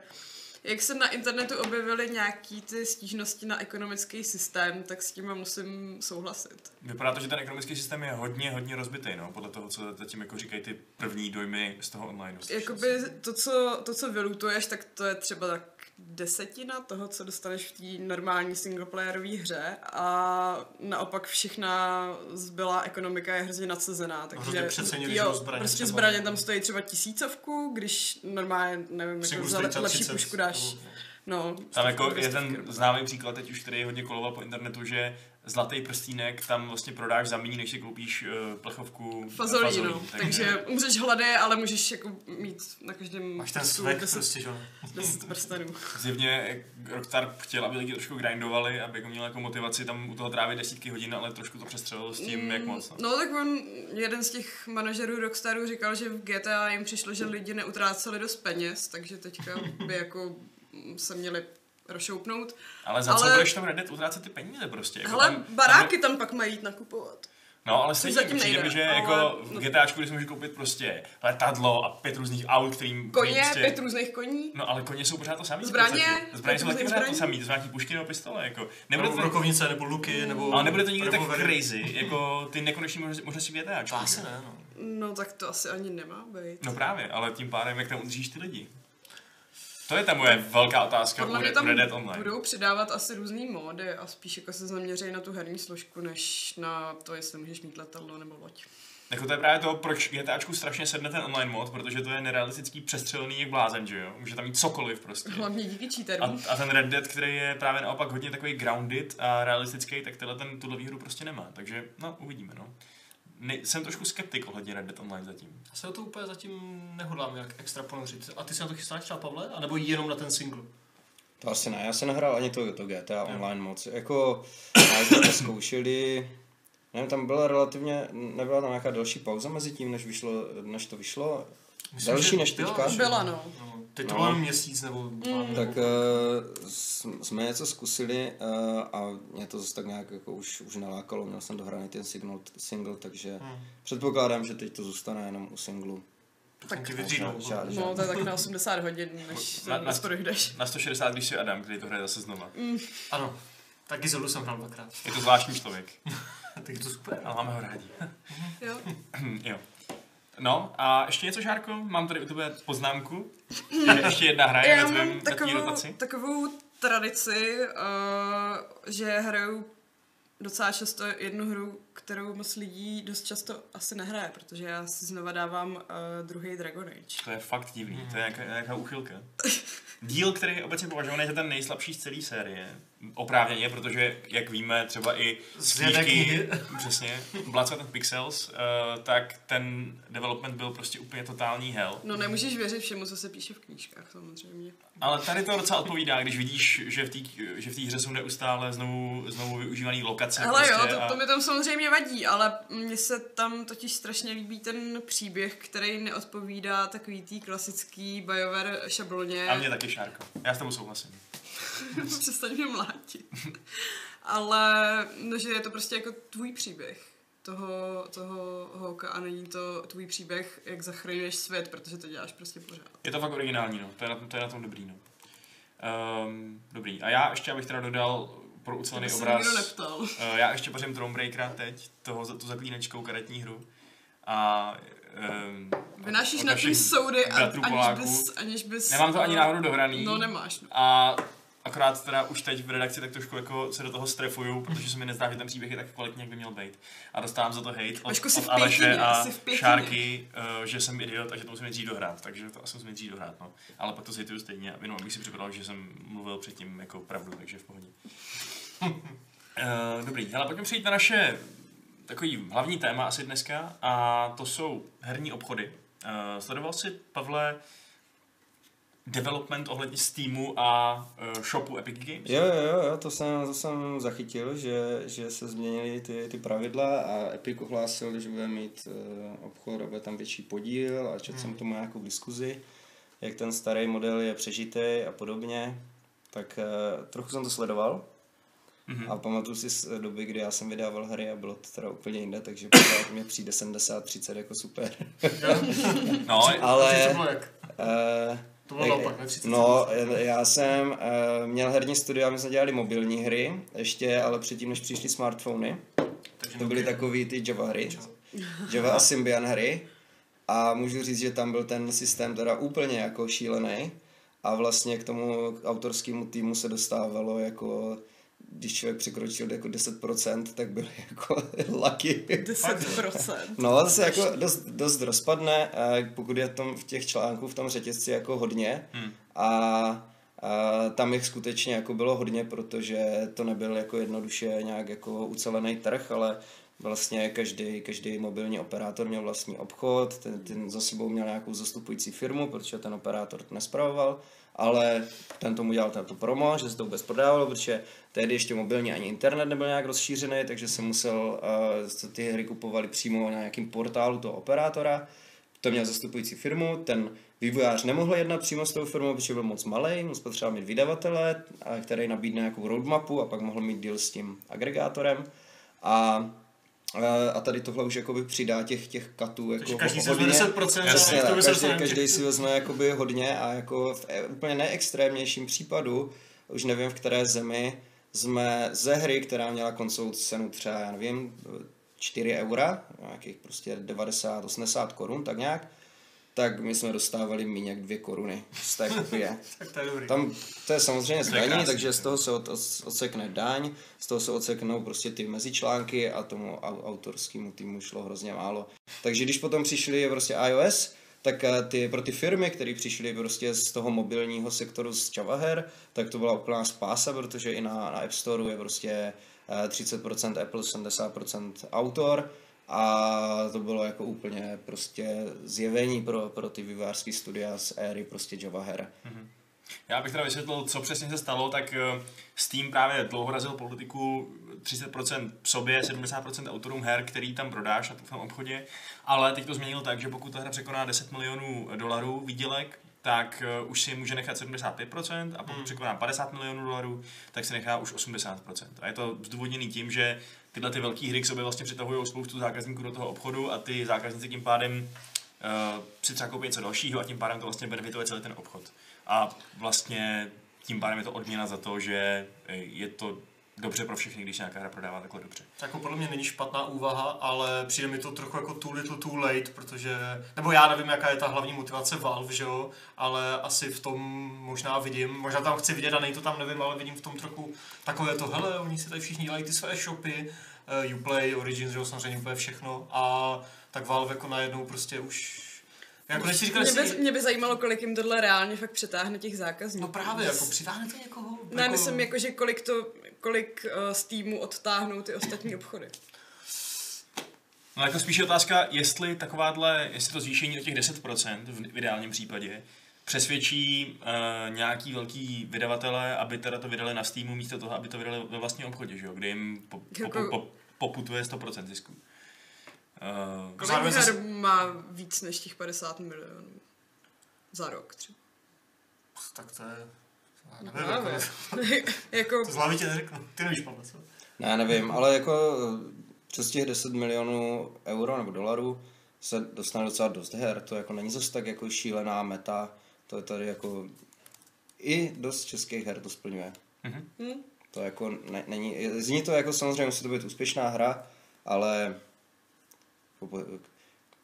jak se na internetu objevily nějaký ty stížnosti na ekonomický systém, tak s tím musím souhlasit. Vypadá to, že ten ekonomický systém je hodně, hodně rozbitý, no, podle toho, co zatím jako říkají ty první dojmy z toho onlineu. Jakoby to, co, to, co vylutuješ, tak to je třeba tak desetina toho, co dostaneš v té normální singleplayerové hře a naopak všechna zbylá ekonomika je hrozně nadsazená. Takže jo, zbraně prostě třeba. zbraně tam stojí třeba tisícovku, když normálně, nevím, jako za lepší 30, pušku dáš. nebo- No, Tam jako je ten známý příklad teď už, který hodně koloval po internetu, že zlatý prstínek tam vlastně prodáš za méně, než si koupíš uh, plechovku Fazolí, no. Takže umřeš hlady, ale můžeš jako mít na každém Máš ten svek 10, prostě, že jo. 10 prstenů. Zjevně Rockstar chtěl, aby lidi trošku grindovali, aby jako měl jako motivaci tam u toho trávit desítky hodin, ale trošku to přestřelilo s tím, jak moc. No. No tak on, jeden z těch manažerů Rockstaru říkal, že v GTA jim přišlo, že lidi neutráceli dost peněz, takže teďka by jako mm, se měli rošoupnout. Ale za co ale- budeš tam Reddit utrácet ty peníze prostě? Jako Hele, tam- baráky tam pak mají jít nakupovat. No, ale stejně zatím přijde mi, že ale- jako v no. GTAčku, když si můžeš koupit prostě letadlo a pět různých aut, kterým Koně, prostě... pět různých koní. No ale koně jsou pořád to samý. v Zbraně. Zbraně jsou taky pořád to samý, to jsou nějaký pušky nebo pistole, jako. Nebude Nebo to, rokovnice, nebo luky, nebo ale nebude to nikdy tak crazy, jako ty nekoneční možnosti, možnosti v GTAčku. Asi ne, no. No tak to asi ani nemá být. No právě, ale tím pádem, jak tam udržíš ty lidi. To je ta moje velká otázka u Podle mě Red, tam Red Online. budou přidávat asi různý módy a spíš jako se zaměří na tu herní složku, než na to, jestli můžeš mít letadlo nebo loď. Jako to je právě to, proč GTAčku strašně sedne ten online mod, protože to je nerealistický přestřelený jak blázen, že jo? Může tam mít cokoliv prostě. Hlavně díky A, cheaterům. a ten Red Dead, který je právě naopak hodně takový grounded a realistický, tak tenhle ten tuhle výhru prostě nemá. Takže no, uvidíme, no. Ne, jsem trošku skeptik ohledně Red Dead Online zatím. Já se o to úplně zatím nehodlám jak extra ponořit. A ty se na to chystáš třeba, Pavle? A nebo jenom na ten single? To asi ne, já jsem nehrál ani to, to GTA online moc. Jako, já jsme to zkoušeli, nevím, tam byla relativně, nebyla tam nějaká další pauza mezi tím, než, vyšlo, než to vyšlo. Další že než byla, teďka? Byla, no. no. Teď to No. bylo měsíc nebo dva. nebo- Tak uh, jsme něco zkusili uh, a mě to zase tak nějak jako už, už nalákalo, měl jsem dohraný ten single, single takže Hmm. předpokládám, že teď to zůstane jenom u singlu. Tak žád- No, to je tak na 80 hodin, než Na- na, dojdeš. Na 160, když si Adam, který to hraje zase znova. Ano. Taky Zeldu jsem hrál dvakrát. Je to zvláštní člověk, Tak je to super. ale máme ho rádi. Jo. jo. No a ještě něco, Žárko? Mám tady u tebe poznámku. Je ještě jedna hra je Já mám takovou, takovou tradici, uh, že hraju docela často jednu hru, kterou moc lidí dost často asi nehraje, protože já si znova dávám uh, druhý Dragon Age. To je fakt divný, to je nějaká, nějaká úchylka. Díl, který je obecně považovaný za ten nejslabší z celé série. Oprávněně, protože, jak víme, třeba i z knížky, přesně, Blood, and Pixels, uh, tak ten development byl prostě úplně totální hell. No nemůžeš věřit všemu, co se píše v knížkách samozřejmě. Ale tady to docela odpovídá, když vidíš, že v té že v té hře jsou neustále znovu, znovu využívané lokace. Hele prostě jo, to, a- to mi tam samozřejmě vadí, ale mně se tam totiž strašně líbí ten příběh, který neodpovídá takový tý klasický BioWare šabloně. A mě taky, Šárko. Já s tebou souhlasím. Přestaň mě mlátit. Ale no, že je to prostě jako tvůj příběh toho, toho holka a není to tvůj příběh, jak zachraňuješ svět, protože to děláš prostě pořád. Je to fakt originální, no. To je na, tom- to je na tom dobrý, no. Um, dobrý. A já ještě, abych teda dodal pro ucelený obraz. Uh, já ještě pařím Thronebreakera teď, toho, tu zaklínečkou karetní hru. A um, Vynášíš nad tím soudy, a, aniž bys, aniž bys... Nemám to ani náhodou dohraný. No nemáš. No. A Akorát teda už teď v redakci tak trošku jako se do toho strefuju, protože se mi nezdá, že ten příběh je tak kvalitní, jak by měl být. A dostávám za to hate od, Vašku, od Aleše a. Šárky, uh, že jsem idiot a že to musím nejdřív dohrát. Takže to asi musím nejdřív dohrát, no. Ale pak to zhejtuju stejně, jenom abych si připadal, že jsem mluvil předtím jako pravdu, takže v pohodě. Uh, dobrý, ale pojďme přejít na naše takový hlavní téma asi dneska a to jsou herní obchody. Uh, sledoval jsi, Pavle, development ohledně Steamu a uh, shopu Epic Games? Jo, jo, jo, to jsem, to jsem zachytil, že, že se změnily ty, ty pravidla a Epic ohlásil, že bude mít uh, obchod a bude tam větší podíl a četl jsem tomu nějakou diskuzi, jak ten starý model je přežitý a podobně, tak uh, trochu jsem to sledoval Mhm. a pamatuju si z doby, kdy já jsem vydával hry a bylo to teda úplně jinde, takže pořád mi přijde 70-30 jako super. No, Ale... Takže to bylo jak? Uh, To bylo naopak, ne? 30 No, já jsem uh, měl herní studio a my jsme dělali mobilní hry, ještě, ale předtím, než přišly smartfony. Takže To byly Nokia. takový ty Java hry, Java a Symbian hry. A můžu říct, že tam byl ten systém teda úplně jako šílený. A vlastně k tomu autorskému týmu se dostávalo jako když člověk překročil jako 10%, tak byl jako lucky. 10%. No, to se jako dost, dost rozpadne, eh, pokud je tom v těch článků v tom řetězci jako hodně. Hmm. A, a tam jich skutečně jako bylo hodně, protože to nebyl jako jednoduše nějak jako ucelený trh, ale vlastně každý, každý mobilní operátor měl vlastní obchod, ten, ten za sebou měl nějakou zastupující firmu, protože ten operátor to nespravoval, ale ten tomu dělal to promo, že se to vůbec prodávalo, protože tehdy ještě mobilní ani internet nebyl nějak rozšířený, takže se musel, uh, ty hry kupovali přímo na nějakým portálu toho operátora, to měl zastupující firmu, ten vývojář nemohl jednat přímo s tou firmou, protože byl moc malý, moc potřeboval mít vydavatele, a který nabídne nějakou roadmapu a pak mohl mít deal s tím agregátorem. A a- tady tohle už jakoby přidá těch, těch katů jako Takže každý si hodně. vezme 10%, Jasně, to tak, každý, každý si vezme jakoby hodně a jako v e- úplně neextrémnějším případu, už nevím v které zemi, jsme ze hry, která měla koncovou cenu třeba, já nevím, 4 eura, nějakých prostě 90-80 korun, tak nějak, tak my jsme dostávali méně jak 2 koruny z té kopie. Tak to je dobrý. Tam to je samozřejmě zdaní, takže z to. toho se od, od, odsekne daň, z toho se odseknou prostě ty mezičlánky a tomu au, autorskému týmu šlo hrozně málo. Takže když potom přišli prostě iOS, tak eh, ty, pro ty firmy, které přišly prostě z toho mobilního sektoru z Java her, tak to byla úplná spása, protože i na, na App Store je prostě eh, 30% Apple, 70% autor a to bylo jako úplně prostě zjevení pro, pro ty vývojářské studia z éry prostě Java her. Já bych teda vysvětlil, co přesně se stalo, tak eh, Steam právě dlouho razil politiku 30% sobě, 70% autorům her, který tam prodáš na tom obchodě, ale teď to změnil tak, že pokud ta hra překoná 10 milionů dolarů výdělek, tak uh, už si může nechat 75% a pokud překoná 50 milionů dolarů, tak si nechá už 80%. A je to zdůvodněný tím, že tyhle ty velké hry k sobě vlastně přitahují spoustu zákazníků do toho obchodu a ty zákazníci tím pádem uh, si třeba koupí něco dalšího a tím pádem to vlastně benefituje celý ten obchod. A vlastně tím pádem je to odměna za to, že je to dobře pro všechny, když nějaká hra prodává takhle dobře. Jako podle mě není špatná úvaha, ale přijde mi to trochu jako too little too late, protože, nebo já nevím, jaká je ta hlavní motivace Valve, že jo, ale asi v tom možná vidím, možná tam chci vidět a nej to tam nevím, ale vidím v tom trochu takové to, hele, oni si tady všichni dělají ty své shopy, uh, Uplay, Origins, že jo, samozřejmě úplně všechno a tak Valve jako najednou prostě už, jako nechci říkat, Mě by, jestli, mě by zajímalo, kolik jim tohle reálně fakt přetáhne těch zákazníků. no právě, jako přitáhne to někoho? Ne, jako, myslím, jako, že kolik, to, kolik uh, z týmu odtáhnou ty ostatní obchody. No jako spíš je otázka, jestli takováhle, jestli to zvýšení o těch 10% v v ideálním případě přesvědčí uh, nějaký velký vydavatele, aby teda to vydali na Steamu místo toho, aby to vydali ve vlastním obchodě, že jo, kde jim po, po, Jako- po, poputuje 100% zisku. Uh, Kolik Zároveň her zase- má víc než těch 50 milionů? Za rok třeba. Tak to je, nevím, jako, jako, to z hlavy tě neřeknu, ty nevíš, Pavle, co? Ne, nevím, ale jako eh, přes těch 10 milionů euro nebo dolarů se dostane docela dost her, to jako není zase tak jako šílená meta, to je tady jako i dost českých her to splňuje. Mhm. hm, To jako ne, není, zní to jako samozřejmě musí to být úspěšná hra, ale po-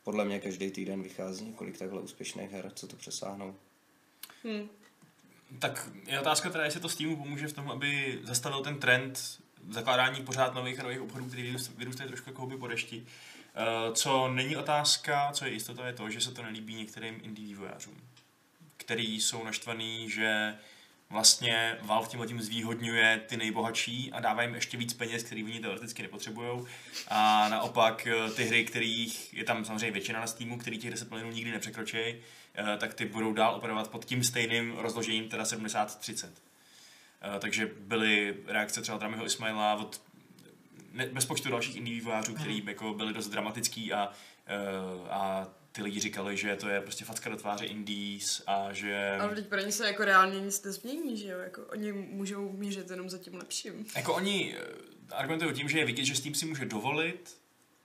podle mě každý týden vychází několik takhle úspěšných her, co to přesáhnou. hm. Tak je otázka teda, jestli to Steamu pomůže v tom, aby zastavil ten trend zakládání pořád nových a nových obchodů, který vyrůst- vyrůstají trošku jako houby po dešti. Eh, Co není otázka, co je jistota, je to, že se to nelíbí některým indie vývojářům, který jsou naštvaný, že vlastně Valve tímhle tím zvýhodňuje ty nejbohatší a dává jim ještě víc peněz, který oni teoreticky nepotřebují. A naopak eh, ty hry, kterých je tam samozřejmě většina na Steamu, který těch 10 milionů nikdy nepřekročí, tak ty budou dál operovat pod tím stejným rozložením, teda 70-30. Eh, Takže byly reakce třeba Dramiho Ismaila od ne, bez počtu dalších indie vývojářů, který jako byli dost dramatický a, eh, a ty lidi říkali, že to je prostě facka do tváře indies a že... Ale teď pro ně se jako reálně nic nezmění, že jo? Jako oni můžou mířit jenom za tím lepším. Jako oni eh, argumentují tím, že je vidět, že Steam si může dovolit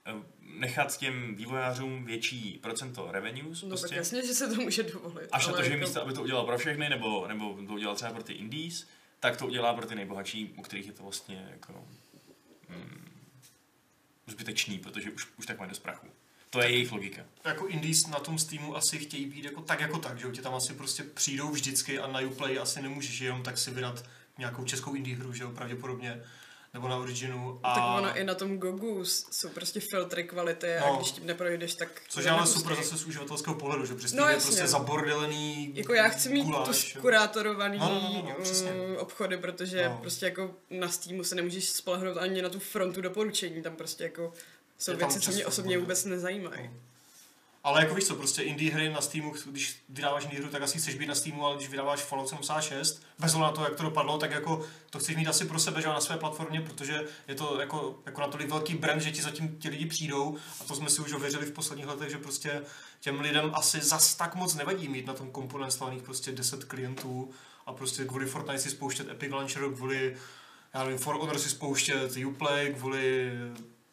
eh, nechat těm vývojářům větší procento revenues. No prostě. tak jasně, že se to může dovolit. Až na ale to, že jako- místo, aby to udělal pro všechny, nebo, nebo to udělal třeba pro ty indies, tak to udělá pro ty nejbohatší, u kterých je to vlastně jako mm, zbytečný, protože už, už tak mají dost prachu. To je jejich logika. Jako indies na tom Steamu asi chtějí být jako tak jako tak, že jo, ti tam asi prostě přijdou vždycky a na Uplay asi nemůžeš jenom tak si vydat nějakou českou indie hru, že jo, pravděpodobně, nebo na Originu. A... Tak ono i na tom Gogu jsou prostě filtry kvality a No. když tím neprojdeš, tak... Což je ale super zase z uživatelského pohledu, že přes No, je prostě zabordelený Jako já chci mít guláš, tu jo. skurátorovaný No, no, no, no, no, přesně. mm, obchody, protože No. prostě jako na Steamu se nemůžeš spolehnout ani na tu frontu doporučení, tam prostě jako jsou věci, co mě osobně vůbec nezajímají. No. Ale jako víš co, prostě indie hry na Steamu, když vydáváš indie hru, tak asi chceš být na Steamu, ale když vydáváš Fallout 76, bez na to, jak to dopadlo, tak jako to chceš mít asi pro sebe, že na své platformě, protože je to jako, jako natolik velký brand, že ti zatím ti lidi přijdou. A to jsme si už ověřili v posledních letech, že prostě těm lidem asi zas tak moc nevadí mít na tom komponent slaných prostě 10 klientů a prostě kvůli Fortnite si spouštět Epic Launcher, kvůli já nevím, For Honor si spouštět Uplay, kvůli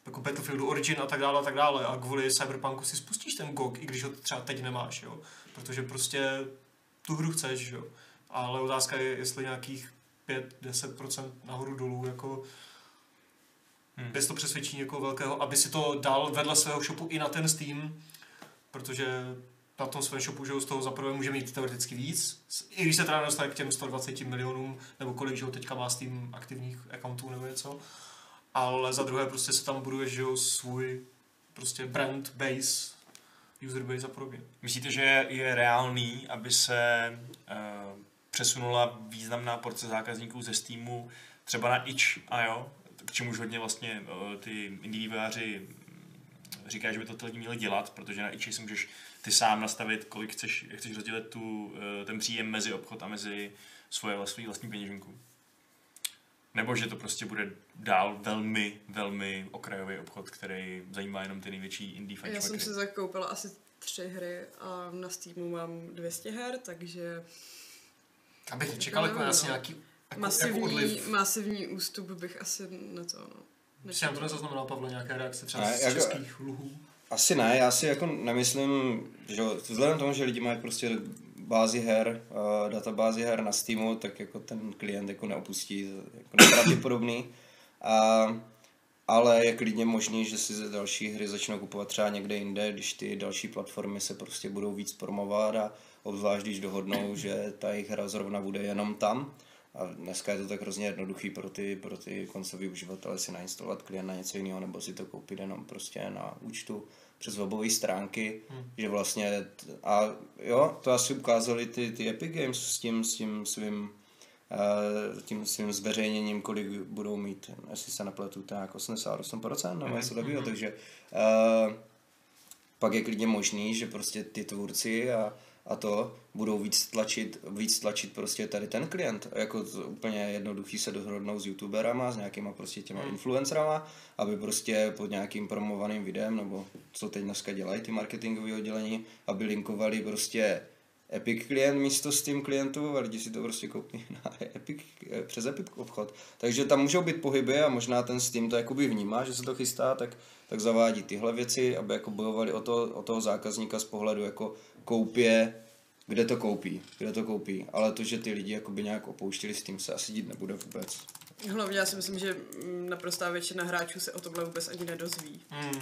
jako Battlefieldu Origin a tak dále a tak dále. A kvůli Cyberpunku si spustíš ten GOG, i když ho třeba teď nemáš, jo, protože prostě tu hru chceš, jo, ale otázka je, jestli nějakých 5-10% nahoru dolů, jako Hmm. bez to přesvědčí někoho velkého, aby si to dal vedle svého shopu i na ten Steam, protože na tom svém shopu, že z toho zaprvé může mít teoreticky víc, s- i když se teda dostane k těm 120 milionům, nebo kolik, že jo, teďka má Steam aktivních accountů nebo něco, ale za druhé prostě se tam buduje, že jo, svůj prostě brand, base, user base a podobně. Myslíte, že je reálný, aby se uh, přesunula významná porce zákazníků ze Steamu třeba na itch.io, k čemuž hodně vlastně uh, ty indie vývojáři mm, říkají, že by to lidi měli dělat, protože na itchi si můžeš ty sám nastavit, kolik chceš, jak chceš rozdělit tu, uh, ten příjem mezi obchod a mezi svoje vlastní, vlastní peněženku. Nebo že to prostě bude dál velmi, velmi okrajový obchod, který zajímá jenom ty největší indie Já jsem fančmakry. si zakoupila asi tři hry a na Steamu mám 200 her, takže Abych nečekal jako nevím, asi no. nějaký jako, jako masivní, odliv. masivní ústup bych asi na to, no. Jsi nám to nezaznamenal, Pavle, nějaké reakce třeba Ne, z jako- českých luhů? Asi ne, já si jako nemyslím, že vzhledem k tomu, že lidi mají prostě bázi her, uh, databázi her na Steamu, tak jako ten klient jako neopustí, jako nepravděpodobný. A, ale je klidně možný, že si ze další hry začnou kupovat třeba někde jinde, když ty další platformy se prostě budou víc promovat a obzvlášť když dohodnou, že ta jejich hra zrovna bude jenom tam. A dneska je to tak hrozně jednoduchý pro ty, pro ty koncový uživatele si nainstalovat klient na něco jiného, nebo si to koupit jenom prostě na účtu přes webové stránky, hmm. že vlastně, t- a jo, to asi ukázali ty, ty Epic Games s tím, s tím svým eh, tím svým zveřejněním, kolik budou mít, jestli se nepletu, jako 88% nebo něco takového, takže eh, pak je klidně možný, že prostě ty tvůrci a, a to budou víc tlačit, víc tlačit prostě tady ten klient. Jako to úplně jednoduchý se dohodnou s youtuberama, s nějakýma prostě těma influencerama, aby prostě pod nějakým promovaným videem, nebo co teď dneska dělají ty marketingové oddělení, aby linkovali prostě Epic klient místo Steam klientů a lidi si to prostě koupí na Epic, eh, přes Epic obchod. Takže tam můžou být pohyby a možná ten Steam to jakoby vnímá, že se to chystá, tak, tak zavádí tyhle věci, aby jako bojovali o, to, o toho zákazníka z pohledu jako koupě, kde to koupí, kde to koupí. Ale to, že ty lidi jakoby nějak opouštili Steam, se asi dít nebude vůbec. Hlavně já si myslím, že mm, naprostá většina hráčů se o tomhle vůbec ani nedozví. Hmm.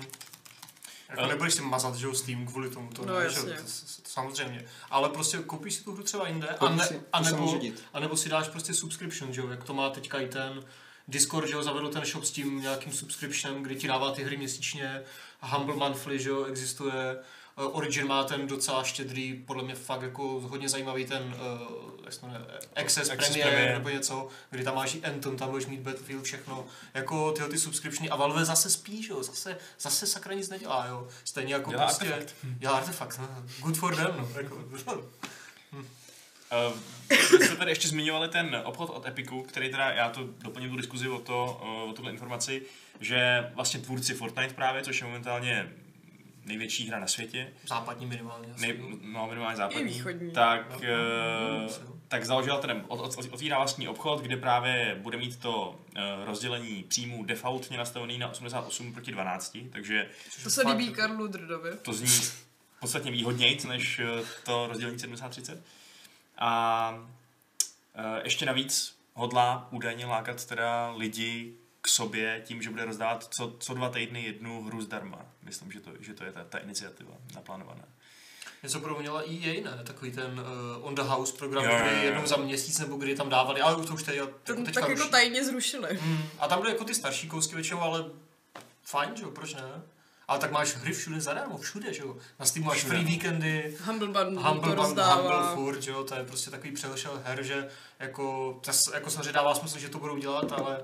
Jako Ale- nebudeš si mazat, že jo, Steam kvůli tomu, to, No, ne, že, to, to, to, samozřejmě. Ale prostě koupíš si tu hru třeba jinde, a, ne, si, a, nebo, a nebo si dáš prostě subscription, že jo, jak to má teďka i ten Discord, že jo, zavedl ten shop s tím nějakým subscriptionem, kdy ti dává ty hry měsíčně, Humble Monthly, že jo, existuje, Origin má ten docela štědrý, podle mě fakt jako hodně zajímavý ten, uh, jak se jmenuje, Access, Access Premier, Premier. nebo něco, kdy tam máš i Anthem, tam budeš mít Battlefield, všechno, jako tyhle ty subscriptiony a Valve zase spí, že jo, zase, zase sakra nic nedělá, jo, stejně jako Dělá prostě, artefakt. dělá artefakt, no. good for them, no, jako, Uh, vy jste tady ještě zmiňovali ten obchod od Epiku, který teda, já to doplním tu diskuzi o, to, o tuhle informaci, že vlastně tvůrci Fortnite právě, což je momentálně největší hra na světě, západní minimálně. asi, nej, no, minimálně západní, I východní. tak, No, eh, no, no, tak založil ten, od, od, otvírá vlastní obchod, kde právě bude mít to eh, rozdělení příjmů defaultně nastavený na 88 proti 12, takže To se líbí Karlu Drdovi. to zní podstatně výhodnějc než eh, to rozdělení 70-30. A ještě navíc hodlá údajně lákat teda lidi k sobě tím, že bude rozdávat co, co dva týdny jednu hru zdarma. Myslím, že to, že to je ta, ta iniciativa naplánovaná. Něco proměla EA, ne? Takový ten uh, On the House program, Jo, jo, jo. který jednou za měsíc nebo kdy tam dávali, ale to už tady jako teďka tak jako ruší. tajně zrušili. Mm, a tam byly jako ty starší kousky většinou, ale fajn, že jo, proč ne? Ale tak máš hry všude zadarmo, všude, že jo. Na Steamu máš free víkendy, Humble Bundle Humble, to Humble, furt, že jo, to je prostě takový přelešel her, že jako, jako samozřejmě dává smysl, že to budou dělat, ale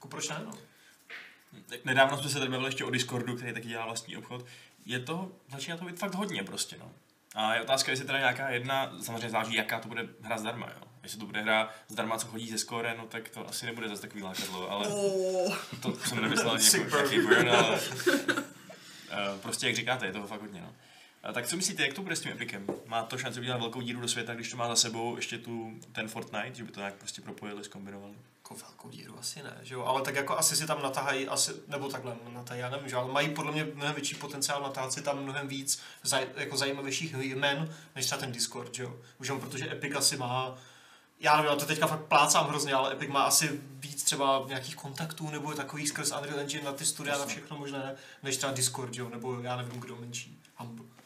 jako proč ne, no? Nedávno jsme se tady bavili ještě o Discordu, který taky dělá vlastní obchod. Je to, začíná to být fakt hodně prostě, no. A je otázka, jestli teda nějaká jedna, samozřejmě záleží, jaká to bude hra zdarma, jo. Jestli to bude hra zdarma, co chodí ze score, no tak to asi nebude zase takový lákadlo, ale Oh. to jsem nemyslel jako, nějaký burn, ale eh, prostě jak říkáte, je toho fakt hodně, no. A tak co myslíte, jak to bude s tím Epicem? Má to šanci udělat velkou díru do světa, když to má za sebou ještě tu, ten Fortnite, že by to nějak prostě propojili, zkombinovali? Jako velkou díru asi ne, že jo, ale tak jako asi si tam natahají, asi, nebo takhle natahají, já nevím, že ale mají podle mě mnohem větší potenciál natáhat si tam mnohem víc zaj, jako zajímavějších jmen, než třeba ten Discord, že jo, už jenom protože Epic asi má, já nevím, já to teďka fakt plácám hrozně, ale Epic má asi víc třeba nějakých kontaktů nebo takových skrz Unreal Engine na ty studia, na všechno možné, než třeba Discord, jo, nebo já nevím, kdo menší, Humble.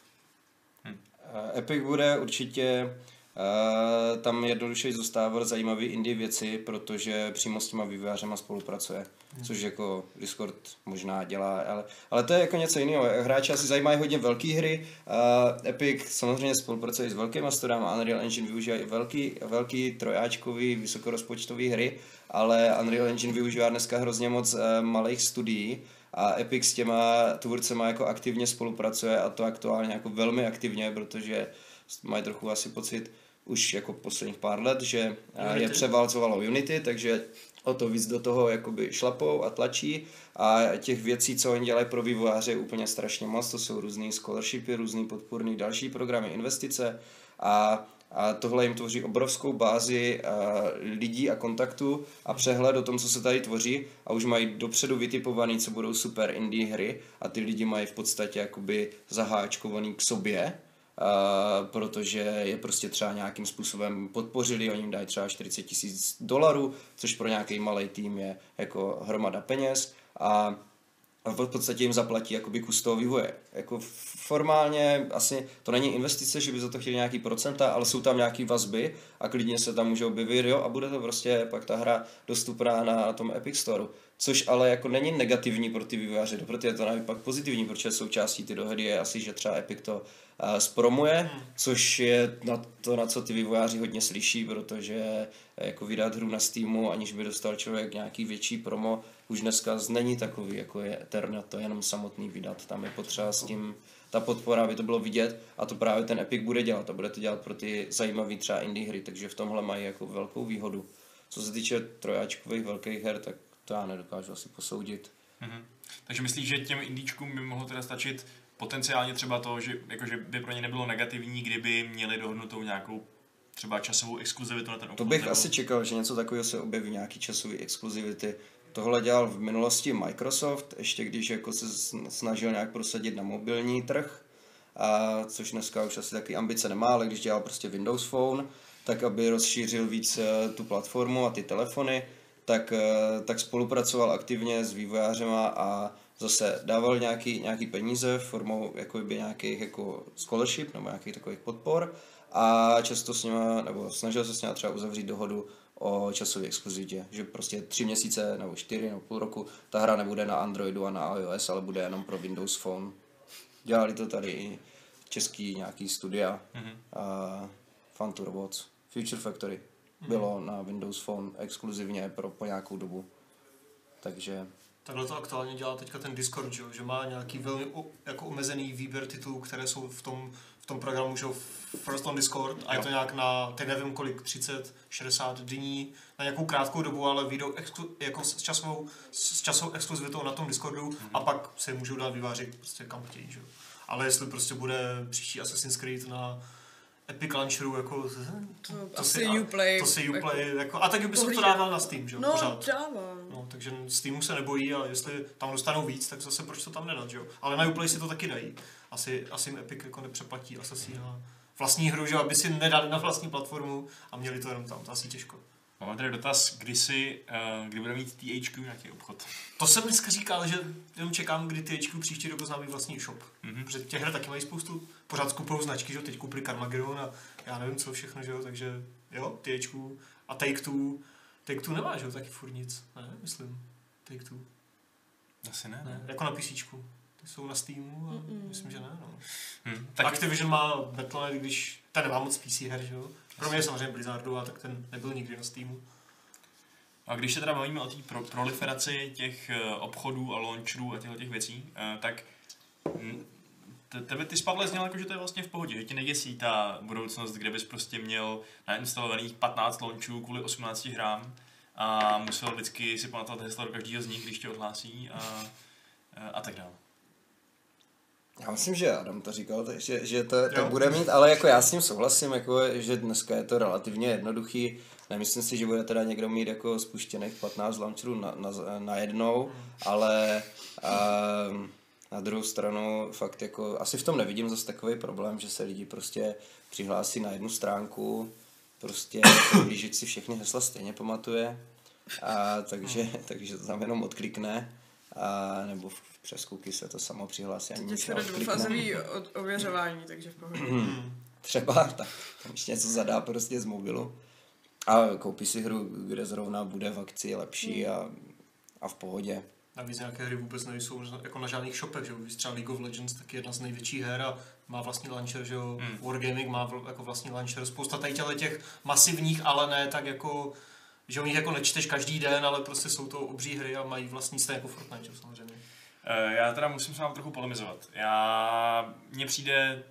Eh, Epic bude určitě uh, tam jednoduše zůstávat zajímavé indie věci, protože přímo s těma vývojářema spolupracuje, což jako Discord možná dělá, ale, ale to je jako něco jiného. Hráči asi zajímají hodně velké hry, uh, Epic samozřejmě spolupracuje s velkými studiami, Unreal Engine využívá i velký, velký trojáčkový, vysokorozpočtový hry, ale Unreal Engine využívá dneska hrozně moc uh, malých studií, a Epic s těma tvůrcema jako aktivně spolupracuje a to aktuálně jako velmi aktivně, protože mají trochu asi pocit už jako posledních pár let, že eh, je Unity. převálcovalo Unity, takže o to víc do toho jakoby šlapou a tlačí. A těch věcí, co oni dělají pro vývojáře je úplně strašně moc, to jsou různé scholarshipy, různé podpůrné další programy, investice. A a tohle jim tvoří obrovskou bázi uh, lidí a kontaktů a přehled o tom, co se tady tvoří. A už mají dopředu vytipovaný, co budou super indie hry. A ty lidi mají v podstatě jakoby zaháčkovaný k sobě, Uh, protože je prostě třeba nějakým způsobem podpořili, oni jim dají třeba 40 tisíc dolarů, což pro nějaký malý tým je jako hromada peněz. A a v podstatě jim zaplatí jakoby kus toho vývoje. Jako formálně asi to není investice, že by za to chtěli nějaký procenta, ale jsou tam nějaký vazby a klidně se tam může objevit, jo, a bude to prostě pak ta hra dostupná na tom Epic Store. Což ale jako není negativní pro ty vývojáře, protože je to naopak pozitivní, protože součástí ty dohody je asi, že třeba Epic to uh, zpromuje, což je na to, na co ty vývojáři hodně slyší, protože eh, jako vydat hru na Steamu, aniž by dostal člověk nějaký větší promo, už dneska není takový, jako je Eternal, to je jenom samotný vydat. Tam je potřeba s tím ta podpora, aby to bylo vidět a to právě ten Epic bude dělat a bude to dělat pro ty zajímavé třeba indie hry, takže v tomhle mají jako velkou výhodu. Co se týče trojáčkových velkých her, tak to já nedokážu asi posoudit. Mhm. Takže myslíš, že těm indíčkům by mohlo teda stačit potenciálně třeba to, že, jako, že by pro ně nebylo negativní, kdyby měli dohodnutou nějakou třeba časovou exkluzivitu na ten obchod? To bych nebo... asi čekal, že něco takového se objeví, nějaký časový exkluzivity. Tohle dělal v minulosti Microsoft, ještě když jako se sn- snažil nějak prosadit na mobilní trh, a což dneska už asi taky ambice nemá, ale když dělal prostě Windows Phone, tak aby rozšířil víc eh, tu platformu a ty telefony, tak, eh, tak spolupracoval aktivně s vývojářema a zase dával nějaký, nějaký peníze formou jakoby nějakých jako scholarship nebo nějakých takových podpor a často s nima, nebo snažil se s nima třeba uzavřít dohodu o časové exkluzivitě, že prostě tři měsíce nebo čtyři nebo půl roku ta hra nebude na Androidu a na iOS, ale bude jenom pro Windows Phone. Dělali to tady i český nějaký studia, mm-hmm. uh, Fun to Robots, Future Factory. Bylo na Windows Phone exkluzivně pro po nějakou dobu. Takže Takhle to aktuálně dělá teďka ten Discord, že, jo? že má nějaký velmi u, jako omezený výběr titulů, které jsou v tom, v tom programu, že jo, First on Discord a je to nějak na, teď nevím kolik, 30, 60 dní, na nějakou krátkou dobu, ale vyjdou exklu, jako s časovou, s časovou exkluzivitou na tom Discordu mm-hmm. a pak se můžou dát vyvářit prostě kam chtějí, že jo. Ale jestli prostě bude příští Assassin's Creed na Epic Launcheru, jako... To, to asi Uplay. To si Uplay, jako, jako, a tak by se to dával na Steam, že jo, No, pořád. dává. No, takže Steamu se nebojí a jestli tam dostanou víc, tak zase proč to tam nedat, že jo? Ale na Uplay si to taky dají. Asi, asi jim Epic jako nepřeplatí Assassina vlastní hru, že jo, aby si nedali na vlastní platformu a měli to jenom tam, to asi těžko. Máme tady dotaz, kdy si, uh, kdy bude mít THQ nějaký obchod. To jsem dneska říkal, že jenom čekám, kdy THQ příští rok oznámí vlastní shop. Mhm. Mm-hmm. Protože těch her taky mají spoustu, pořád skupují značky, že jo, teď koupili Carmageddon a já nevím co všechno, že jo, takže jo, THQ a Take-Two, Take-Two nemá, že jo, taky furt nic, ne, myslím, Take-Two. Asi ne, Ne, ne. jako na PC. Ty jsou na Steamu a Mm-mm. myslím, že ne. No. Hm, Tak Activision má Battle.net, když ten nemá moc PC her, že jo? Pro mě je samozřejmě Blizzardu, a tak ten nebyl nikdy na Steamu. A když se teda bavíme o té pro, proliferaci těch uh, obchodů a launcherů a těchto těch věcí, uh, tak te- tebe ty Pavle zněl jako, že to je vlastně v pohodě, že ti neděsí ta budoucnost, kde bys prostě měl nainstalovaných 15 launchů kvůli 18 hrám a musel vždycky si pamatovat hesla do každého z nich, když tě odhlásí a, a tak dále. Já myslím, že Adam to říkal, že, že to, to Jo. bude mít, ale jako já s tím souhlasím, jako, že dneska je to relativně jednoduchý. Nemyslím si, že bude teda někdo mít jako spuštěných 15 launcherů na, na, na jednou, ale um, na druhou stranu fakt jako, asi v tom nevidím zase takový problém, že se lidi prostě přihlásí na jednu stránku, prostě blížit si všechny hesla stejně pamatuje, a takže, takže to tam jenom odklikne, a, nebo přes cookie se to samo přihlásí. Teď neodklikne. dvoufázový od- ověřování, takže v pohodě. Třeba, tak když něco zadá prostě z mobilu. A koupí si hru, kde zrovna bude v akci lepší a, a v pohodě. Navíc nějaké hry vůbec nejsou jako na žádných shopech, že jo? Třeba League of Legends tak je jedna z největších her a má vlastní launcher, že jo? Hmm. Wargaming má vl- jako vlastní launcher. Spousta tady těch masivních, ale ne tak jako že o nich jako nečteš každý den, ale prostě jsou to obří hry a mají vlastní stejně jako Fortnite, že samozřejmě. Eh, Já teda musím s vámi trochu polemizovat. Já, mně přijde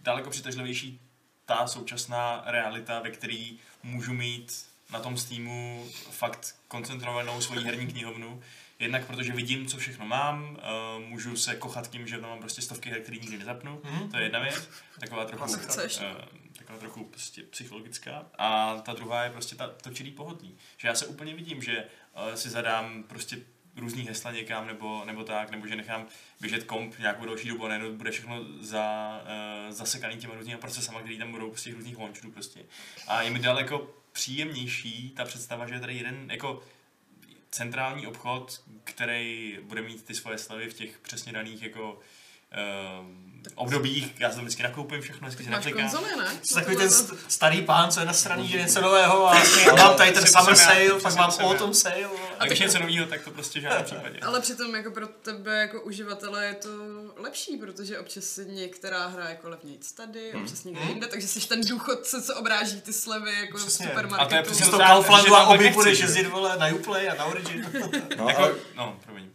daleko přitažlivější ta současná realita, ve který můžu mít na tom Steamu fakt koncentrovanou svoji herní knihovnu. Jednak protože vidím, co všechno mám, eh, můžu se kochat tím, že tam mám prostě stovky her, který nikdy nezapnu. Mhm. To je jedna věc, taková trochu. Chceš. eh, taková trochu prostě psychologická. A ta druhá je prostě ta, to čirý pohodlí. Že já se úplně vidím, že si zadám prostě různý hesla někam nebo, nebo tak, nebo že nechám běžet komp nějakou další dobu najednou bude všechno za, uh, zasekaný těma různými procesama, které tam budou těch různých launcherů prostě. A je mi daleko příjemnější ta představa, že je tady jeden jako centrální obchod, který bude mít ty svoje slevy v těch přesně daných jako um, obdobích, já si to vždycky nakoupím všechno, vždycky si Máš naklikám. konzole, ne? Jsi takový ten st- starý pán, co je na straně, že něco nového a mám tady ten summer jsem sale, pak mám jsem autumn sale. A když něco nového, tak to prostě v žádném případě. Ale přitom jako pro tebe jako uživatele je to lepší, protože občas si některá hra jako levnějc tady, Hmm. občas někde jinde, takže jsi ten důchodce, co obráží ty slevy jako v A to je supermarketu. přesně Z to Kauflandu že a nechci, budeš jezdit vole na Uplay a na Origin. No, Jako, no, promiň.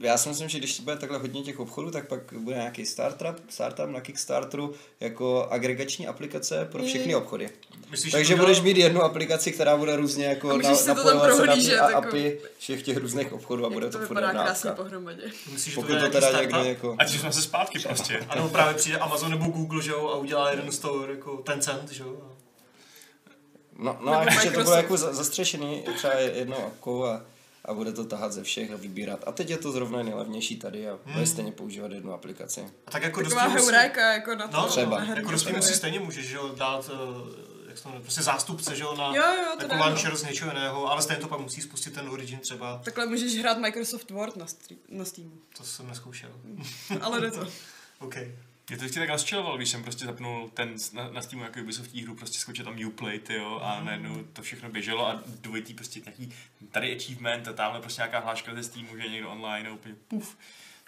Já si myslím, že když bude takhle hodně těch obchodů, tak pak bude nějaký startup, startup na Kickstarteru jako agregační aplikace pro všechny Mm. obchody. Myslíš, že Takže to budeš mít jednu aplikaci, která bude různě A jako na, tam napojovat se na ty jako- API všech těch různých obchodů a bude to, to furt vypadá krásně pohromadě. Myslíš, že to to nějaký teda startup? někdo jako... Ať už jsme se zpátky prostě. A nebo právě přijde Amazon nebo Google, že jo, a udělá jeden store jako Tencent, že jo. No, no a ještě to bude Microsoft. jako za- zastřešený třeba jednou a, a bude to tahat ze všech a vybírat. A teď je to zrovna nejlevnější tady a bude stejně používat jednu aplikaci. A tak jako Taková heuréka jako na to. No, Třeba. na Jako do Steamu si stejně můžeš že jo, dát uh, jak se to prostě zástupce, že jo, na Jo, jo, to jako launcher z něčeho jiného, ale stejně to pak musí spustit ten Origin třeba, Takhle můžeš hrát Microsoft Word na, stream, na Steamu. to jsem neskoušel. Ale jde to. OK. Mě to vždycky tak rozčiloval, když jsem prostě zapnul ten na, na Steamu jako Ubisoftí hru, prostě skočil tam Uplay, jo, a najednou to všechno běželo a dvojitý prostě nějaký tady achievement a tamhle prostě nějaká hláška ze Steamu, že je někdo online a úplně puf.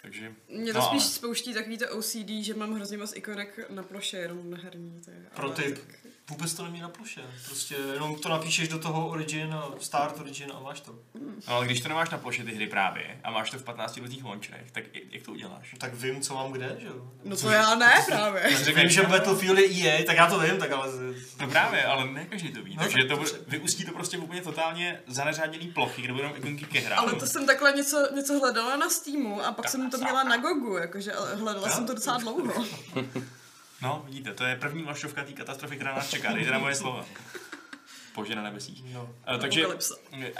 Takže, Mě to no, spíš ale- spouští takový to OCD, že mám hrozně moc ikonek na ploše, jenom na herní. To je, Pro tip. tak- Vůbec to nemí na ploše. Prostě jenom to napíšeš do toho Origin a Start Origin a máš to. No, ale když to nemáš na ploše ty hry právě a máš to v 15 různých launcherech, tak jak to uděláš? Tak vím, co mám kde, že jo. No to já ne právě. Vím, že Battlefield je EA, tak já to vím, tak ale... No právě, ale ne každý to ví. No, takže tak to bude, vyústí to prostě úplně totálně zaneřáděný plochy, kde budou ikonky ke hrám. Ale to jsem takhle něco, něco hledala na Steamu a pak jsem to měla na Gogu, jakože hledala jsem to docela dlouho. No, vidíte, to je první vlaštovka té katastrofy, která nás čeká. Dejte na moje slova. Bože na nebesích. No. Eh, Takže,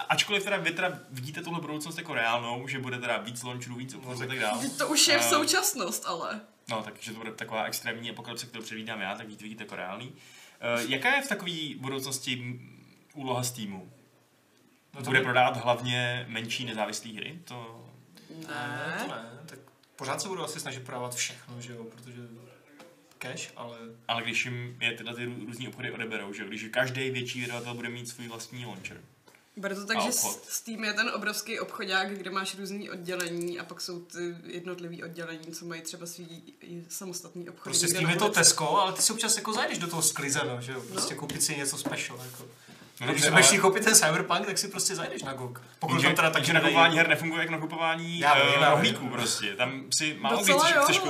ačkoliv teda vy teda vidíte tuhle budoucnost jako reálnou, že bude teda víc launcherů, víc obchodů a tak dále. To už je v Eh, současnost, ale. No, takže to bude taková extrémní apokalypse, kterou předvídám já, tak vidíte, vidíte jako reálný. Uh, jaká je v takové budoucnosti úloha Steamu? No to Bude by- prodávat hlavně menší nezávislé hry? To... Ne, to Ne. ne. Tak pořád se budou asi snažit prodávat všechno, že jo, protože cash, ale Ale když jim je tyhle ty rů- různý obchody odeberou, že? Když každý větší vydavatel bude mít svůj vlastní launcher. Bude to tak, že obchod. Steam je ten obrovský obchodák, kde máš různý oddělení a pak jsou ty jednotlivý oddělení, co mají třeba svý samostatný obchody. prostě s někde tím na je to. Tesco, ale ty si občas jako zajdeš do toho sklizeno, že jo, prostě koupit si něco special, jako. No, Když si budeš koupit ten Cyberpunk, tak si prostě zajdeš na GOG. Pokud tam teda nedají- nakupování her nefunguje jako nakupování Já uh, vím. rohlíků prostě. Tam si málo kdy chceš, chceš.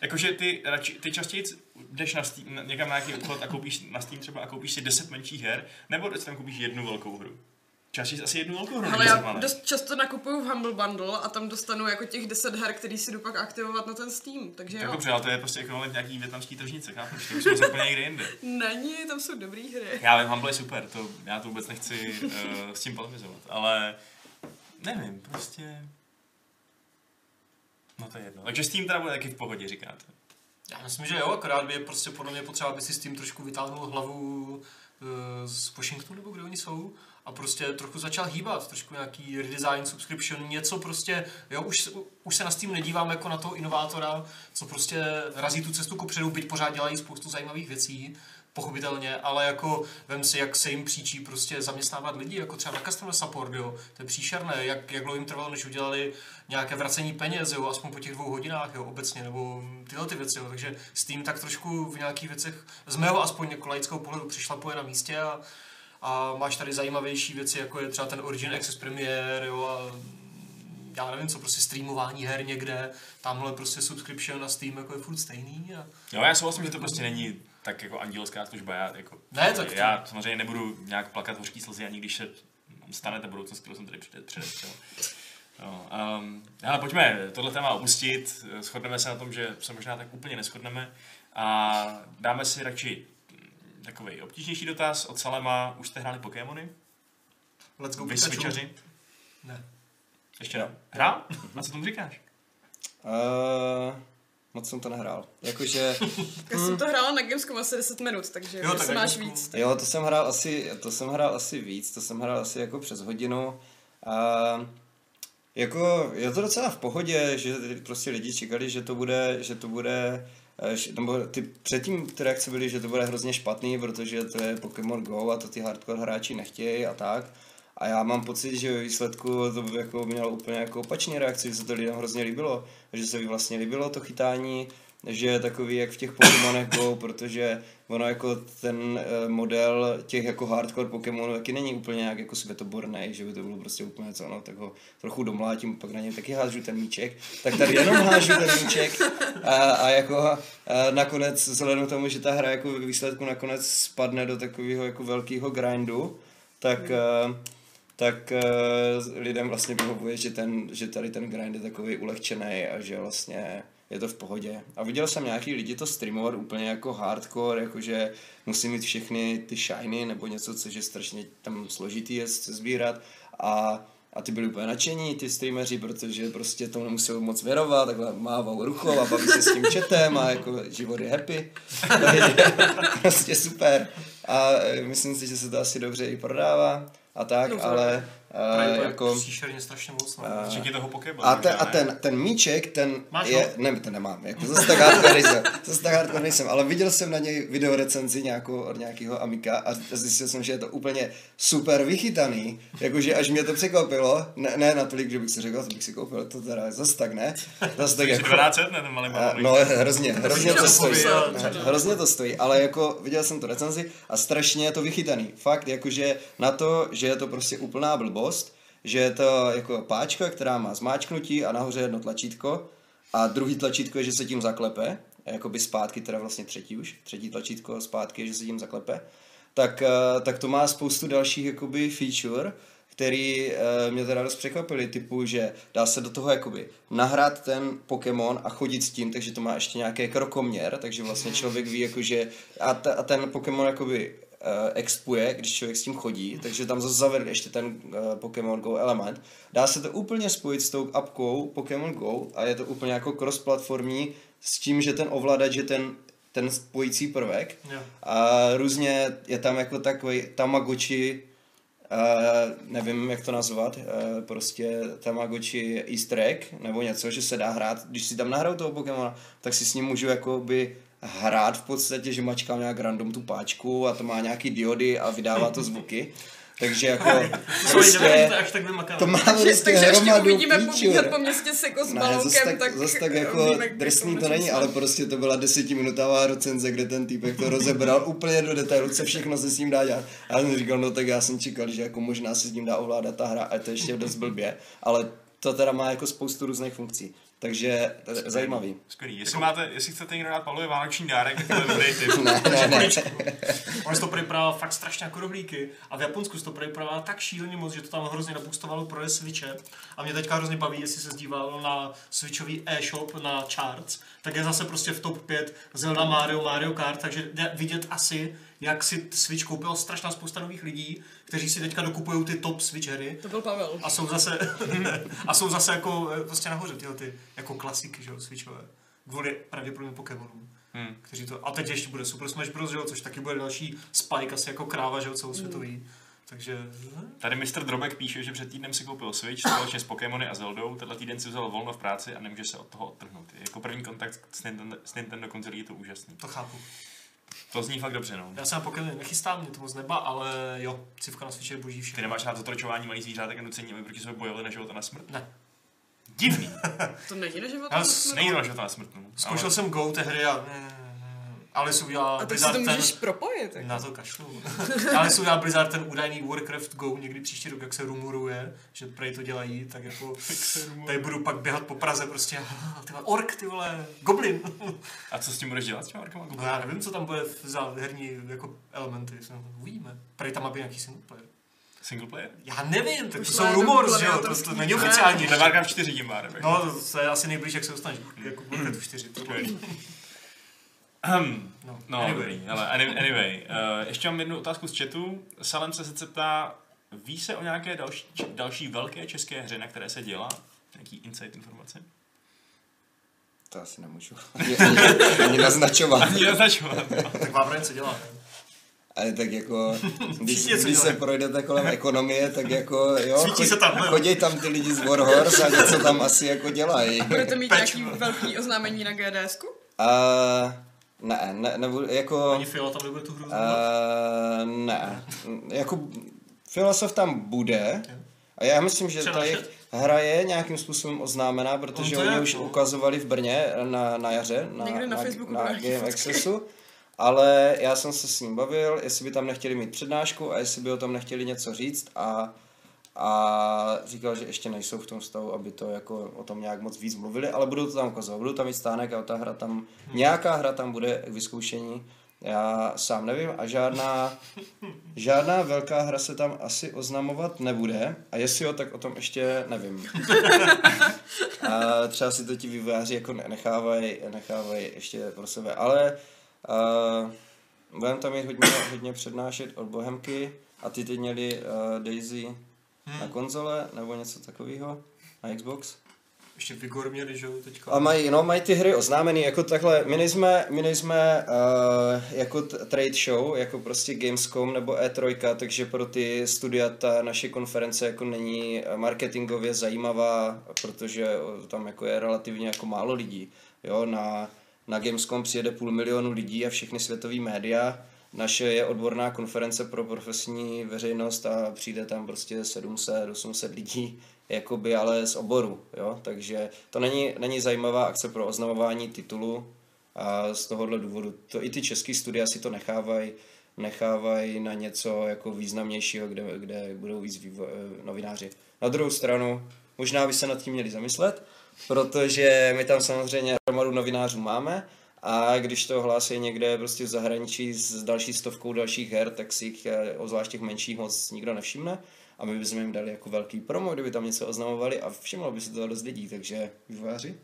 Jakože ty, radši, ty častěji jdeš na Steam, někam na nějaký obchod a koupíš na Steam třeba a koupíš si 10 menších her, nebo si tam koupíš jednu velkou hru. Častěji asi jednu velkou hru. Ale než já 10 malých. dost často nakupuju v Humble Bundle a tam dostanu jako těch 10 her, který si jdu pak aktivovat na ten Steam, takže Tak jo. dobře, ale to je prostě ekvivalent nějaký větnamský tržnice, chápeš? To už jsme úplně někde jinde. Není, tam jsou dobré hry. Já vím, Humble je super, to, já to vůbec nechci uh, s tím polemizovat, ale nevím, prostě... No to je jedno. Takže Steam teda bude taky v pohodě, říkáte. Já myslím, že jo, akorát by je prostě podle mě potřeba, aby si s tím trošku vytáhnul hlavu eh, z Washingtonu, nebo kde oni jsou, a prostě trochu začal hýbat, trošku nějaký redesign, subscription, něco prostě, jo, už, už se na Steam nedívám jako na toho inovátora, co prostě razí tu cestu kupředu, byť pořád dělají spoustu zajímavých věcí, pochopitelně, ale jako vem si, jak se jim příčí prostě zaměstnávat lidi, jako třeba na customer support, jo, to je příšerné, jak, jak dlouho jim trvalo, než udělali nějaké vracení peněz, jo, aspoň po těch dvou hodinách, jo, obecně, nebo tyhle ty věci, jo, takže Steam tak trošku v nějakých věcech, z mého aspoň jako laického pohledu přišlapuje na místě a, a máš tady zajímavější věci, jako je třeba ten Origin Access Premiere, jo, a já nevím co, prostě streamování her někde, tamhle prostě subscription na Steam jako je furt stejný a Jo, já souhlasím, že to prostě není tak jako andělská služba, já jako... Ne, tak to- Já samozřejmě nebudu nějak plakat hořký slzy, ani když se stane ta budoucnost, kterou jsem tady před- předestřel. No, um, ale pojďme tohle téma opustit, shodneme se na tom, že se možná tak úplně neschodneme a dáme si radši takový obtížnější dotaz od Salema. Už jste hráli Pokémony? let's go Vy Pikachu. Ne. Ještě ne. Hrál? A co tomu říkáš? Uh, moc jsem to nehrál. Jakože, Já jsem to hrála na Gamescom asi 10 minut, takže Jo, tak máš Gamescom. víc. jo, to jsem hrál asi, to jsem hrál asi víc, to jsem hrál asi jako přes hodinu. A jako je to docela v pohodě, že prostě lidi čekali, že to bude, že to bude nebo ty předtím ty reakce byly, že to bude hrozně špatný, protože to je Pokémon Go a to ty hardcore hráči nechtějí a tak. A já mám pocit, že ve výsledku to by jako mělo úplně jako opačný reakci, že se to lidem hrozně líbilo. Že se mi vlastně líbilo to chytání, že je takový jak v těch Pokémonech Go, protože ono jako ten eh, model těch jako hardcore Pokémonů taky není úplně nějak jako světoborný, že by to bylo prostě úplně co, no, tak ho trochu domlátím, pak na něj taky hážu ten míček, tak tady jenom hážu ten míček a, a jako a nakonec vzhledem k tomu, že ta hra jako ve výsledku nakonec spadne do takového jako velkého grindu, tak hmm. tak uh, lidem vlastně vyhovuje, že, ten, že tady ten grind je takový ulehčený a že vlastně je to v pohodě. A viděl jsem nějaký lidi to streamovat úplně jako hardcore, jakože musí mít všechny ty shiny nebo něco, což je strašně tam složitý je sbírat a a ty byli úplně nadšení, ty streameři, protože prostě tomu nemusí moc věnovat, takhle mávou rukou a baví se s tím chatem a jako život je happy. To je prostě super. A myslím si, že se to asi dobře i prodává a tak, ale Uh, jako... příšerně strašně moc. No. a- Všichni toho Pokéball. A ten, možná, a ten, ten míček, ten Máš je, ho? ne, ten nemám, jako zase tak hardcore nejsem, zase tak hardcore nejsem, ale viděl jsem na něj video recenzi nějakou od nějakého Amika a zjistil jsem, že je to úplně super vychytaný, jakože až mě to překvapilo, ne, ne natolik, že bych si řekl, to bych si koupil, to teda zase tak ne, zase tak jako, 12 ne, ten malý balónek. No, hrozně, hrozně to to stojí. H- Hrozně to stojí, ale jako viděl jsem to recenzi a strašně je to vychytaný. Fakt, jakože na to, že je to prostě úplná blbost, že je to jako páčka, která má zmáčknutí a nahoře jedno tlačítko a druhý tlačítko je, že se tím zaklepe, jakoby zpátky, teda vlastně třetí už, třetí tlačítko zpátky je, že se tím zaklepe, tak, eh, tak to má spoustu dalších jakoby feature, který uh, mě teda dost překvapily, typu, že dá se do toho jakoby nahrát ten Pokémon a chodit s tím, takže to má ještě nějaký krokoměr, takže vlastně člověk ví, jakože a, ta, a ten Pokémon jakoby expuje, když člověk s tím chodí, takže tam zase zavedli ještě ten uh, Pokémon Go element. Dá se to úplně spojit s tou apkou Pokémon Go a je to úplně jako cross-platformní s tím, že ten ovladač je ten ten spojící prvek Jo. a různě je tam jako takový Tamagotchi Uh, nevím, jak to nazvat, uh, prostě Tamagotchi easter egg, nebo něco, že se dá hrát, když si tam nahraju toho Pokémona, tak si s ním můžu jakoby hrát v podstatě, že mačkám nějak random tu páčku a to má nějaký diody a vydává to zvuky. Takže jako prostě to má Takže, prostě takže ještě hromadu uvidíme pobíhat po městě s, jako s Ne, zase balónkem, tak, tak, zase tak jako drsný to není, ale prostě to byla desetiminutová recenze, kde ten týpek to rozebral úplně do detailu, co všechno se s ním dá dělat. A já jsem říkal, no tak já jsem čekal, že jako možná se s ním dá ovládat ta hra, ale to ještě dost blbě, ale to teda má jako spoustu různých funkcí. Takže to je zajímavý. Skvělý. Jestli, máte, jestli chcete někdo dát Pavlovi vánoční dárek, tak to je dobrý tip. Ne, ne, ne. On to připravil fakt strašně jako rohlíky a v Japonsku to připravil tak šíleně moc, že to tam hrozně nabustovalo pro Switche. A mě teďka hrozně baví, jestli se zdíval na Switchový e-shop na charts, tak je zase prostě v top 5 Zelda Mario, Mario Kart, takže jde vidět asi, jak si Switch koupil strašná spousta nových lidí, kteří si teďka dokupují ty top Switch hry. To byl Pavel. A jsou zase, a jsou zase jako eh, prostě nahoře tyhle ty jako klasiky, že jo, Switchové. Kvůli pravděpodobně Pokémonům. Hmm. Kteří to, a teď ještě bude Super Smash Bros, že jo, což taky bude další Spike asi jako kráva, že jo, celosvětový. Takže, Tady Mr. Drobek píše, že před týdnem si koupil Switch společně s Pokémony a Zeldou. Tenhle týden si vzal volno v práci a nemůže se od toho odtrhnout. Jako první kontakt s Nintendo, s Nintendo konzolí je to úžasný. to chápu. To zní fakt dobře, no. Já se na Pokémony nechystám, mě to moc neba, ale jo, civka na Switchi je boží Ty všechno. nemáš rád zotročování malých zvířátek a nucení, aby proti sobě bojovali na život a na smrt? Ne. Divný. To není na život. Ale to s- jsme- Nejde na život a na smrt. No. Zkoušel Ale- jsem Go tehdy a ne, ne, ne. Ale si udělal A tak si Blizzard to ten, můžeš propojit. Jako. Na to kašlu. Ale si udělal Blizzard ten údajný Warcraft Go někdy příští rok, jak se rumoruje, že prej to dělají, tak jako tady budu pak běhat po Praze prostě, ty vole, ork, ty vole, goblin. A co s tím budeš dělat s těma orkama? No já nevím, co tam bude za herní jako elementy, uvidíme. Prej tam má být nějaký single player. Single player? Já nevím, tak to jsou rumors, že jo, to, to není oficiální. To je Warcraft 4 tím pádem. jako. No, to je asi nejblíž, jak se dostaneš, jako Warcraft 4. No, No, anyway. ale any- anyway. Uh, ještě mám jednu otázku z chatu. Salem se sice ptá, ví se o nějaké další, další velké české hře, na které se dělá? Nějaký insight informace? To asi nemůžu. Ani, ani, ani naznačovat. Ani naznačovat. Tak Vávra něco dělá. Ale tak jako, když, když se projdete kolem ekonomie, tak jako jo, Svítí se tam, no. chodí tam ty lidi z Warhorse a něco tam asi jako dělají. Budete mít Peč. nějaký velký oznámení na GDSku? A ne, ne, nebudu, jako, Ani tam nebude tu hru a, ne, jako Filosof tam bude. A já myslím, že ta jejich hra je nějakým způsobem oznámená, protože On to oni je, už no. ukazovali v Brně na, na jaře, na, Někde na na, Facebooku na byly Game fotky. Accessu, ale já jsem se s ním bavil, jestli by tam nechtěli mít přednášku a jestli by o tom nechtěli něco říct a a říkal, že ještě nejsou v tom stavu, aby to jako o tom nějak moc víc mluvili, ale budou to tam ukazovat, budou tam mít stánek a ta hra tam, nějaká hra tam bude k vyzkoušení, já sám nevím a žádná, žádná velká hra se tam asi oznamovat nebude. A jestli jo, tak o tom ještě nevím. A třeba si to ti vývojáři jako ne- nechávají nechávaj ještě pro sebe, ale uh, budeme tam mít hodně, hodně přednášet od Bohemky. A ty teď měli uh, Daisy na konzole nebo něco takového, na Xbox. Ještě Vigor měli, že jo, teďka. A mají, no, mají ty hry oznámený, jako takhle, my nejsme, my nejsme uh, jako t- trade show, jako prostě Gamescom nebo E3, takže pro ty studia ta naše konference jako není marketingově zajímavá, protože eh, tam jako je relativně jako málo lidí. Jo, na, na Gamescom přijede půl milionu lidí a všechny světové média. Naše je odborná konference pro profesní veřejnost a přijde tam prostě 700, 800 lidí, jakoby ale z oboru, jo? takže to není, není zajímavá akce pro oznamování titulu a z tohohle důvodu to i ty český studia si to nechávají nechávají na něco jako významnějšího, kde, kde budou víc vývo- eh, novináři. Na druhou stranu, možná by se nad tím měli zamyslet, protože my tam samozřejmě hromadu novinářů máme a když to hlásí někde prostě v zahraničí s další stovkou dalších her, tak si jich, eh, obzvlášť těch menších, moc nikdo nevšimne. A my bychom jim dali jako velký promo, kdyby tam něco oznamovali a všimlo by se to dost lidí, takže vývojáři.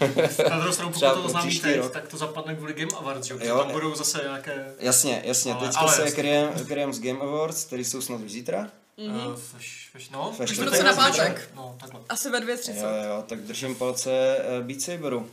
Na druhou stranu, pokud to oznámí teď, rok. tak to zapadne kvůli Game Awards, že jo? Jo, Jo, tam budou zase nějaké... Jasně, jasně, Ale- teďka ale se kryjem, kryjem z Game Awards, který jsou snad už zítra. Mm-hmm. Uh, feš, feš, no, Ve už to je na pátek. No, takhle. Asi ve Jo, 2.30. jo, tak držím palce uh, Beat Saberu.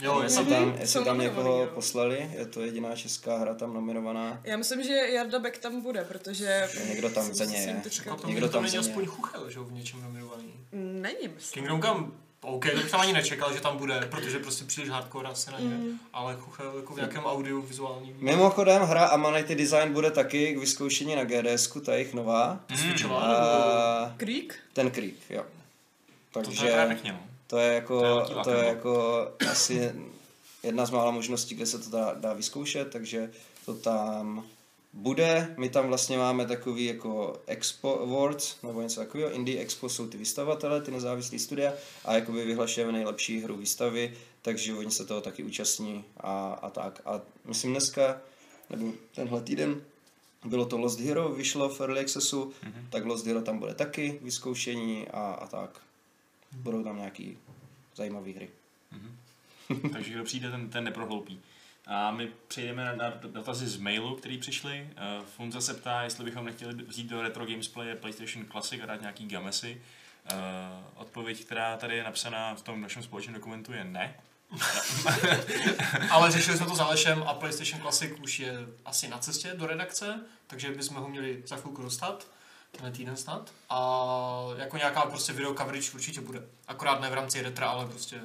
Jo, jestli tam, jestli jsou tam někoho jo. poslali, je to jediná česká hra tam nominovaná. Já myslím, že Jarda Beck tam bude, protože... Někdo tam za si ně s ním je. Potom Někdo někdo tam tam není aspoň chuchel, že jo, v něčem nominovaný. Není, myslím. Kingdom Come, OK, to bych tam ani nečekal, že tam bude, protože prostě příliš hardcore asi na ně, Mm. ale chuchel jako v nějakém audio vizuálním. Mimochodem, hra Amanity Design bude taky k vyzkoušení na GDSku, ta jejich nová. Nebo... A Creek? ten Creek, jo. To Takže je pěkně, no. To je jako, To je to je jako asi jedna z mála možností, kde se to dá, dá vyzkoušet, takže to tam bude. My tam vlastně máme takový jako Expo Awards, nebo něco takového. Indie Expo jsou ty vystavatele, ty nezávislý studia a jakoby vyhlašujeme nejlepší hru výstavy, takže oni se toho taky účastní a, a tak. A myslím dneska, nebo tenhle týden, bylo to Lost Hero, vyšlo v Early Accessu, mm-hmm. tak Lost Hero tam bude taky vyzkoušení a, a tak. Budou tam nějaký zajímavé hry. Takže kdo přijde, ten, ten neprohloupí. A my přejdeme na, na dotazy z mailu, který přišli. Uh, Funza se ptá, jestli bychom nechtěli vzít do Retro Games Play PlayStation Classic a dát nějaký gamesy. Uh, odpověď, která tady je napsaná v tom našem společném dokumentu je ne. Ale řešili jsme to s Alešem a PlayStation Classic už je asi na cestě do redakce, takže bychom ho měli za chvilku dostat, tenhle týden snad. A jako nějaká prostě video coverage určitě bude. Akorát ne v rámci retra, ale prostě,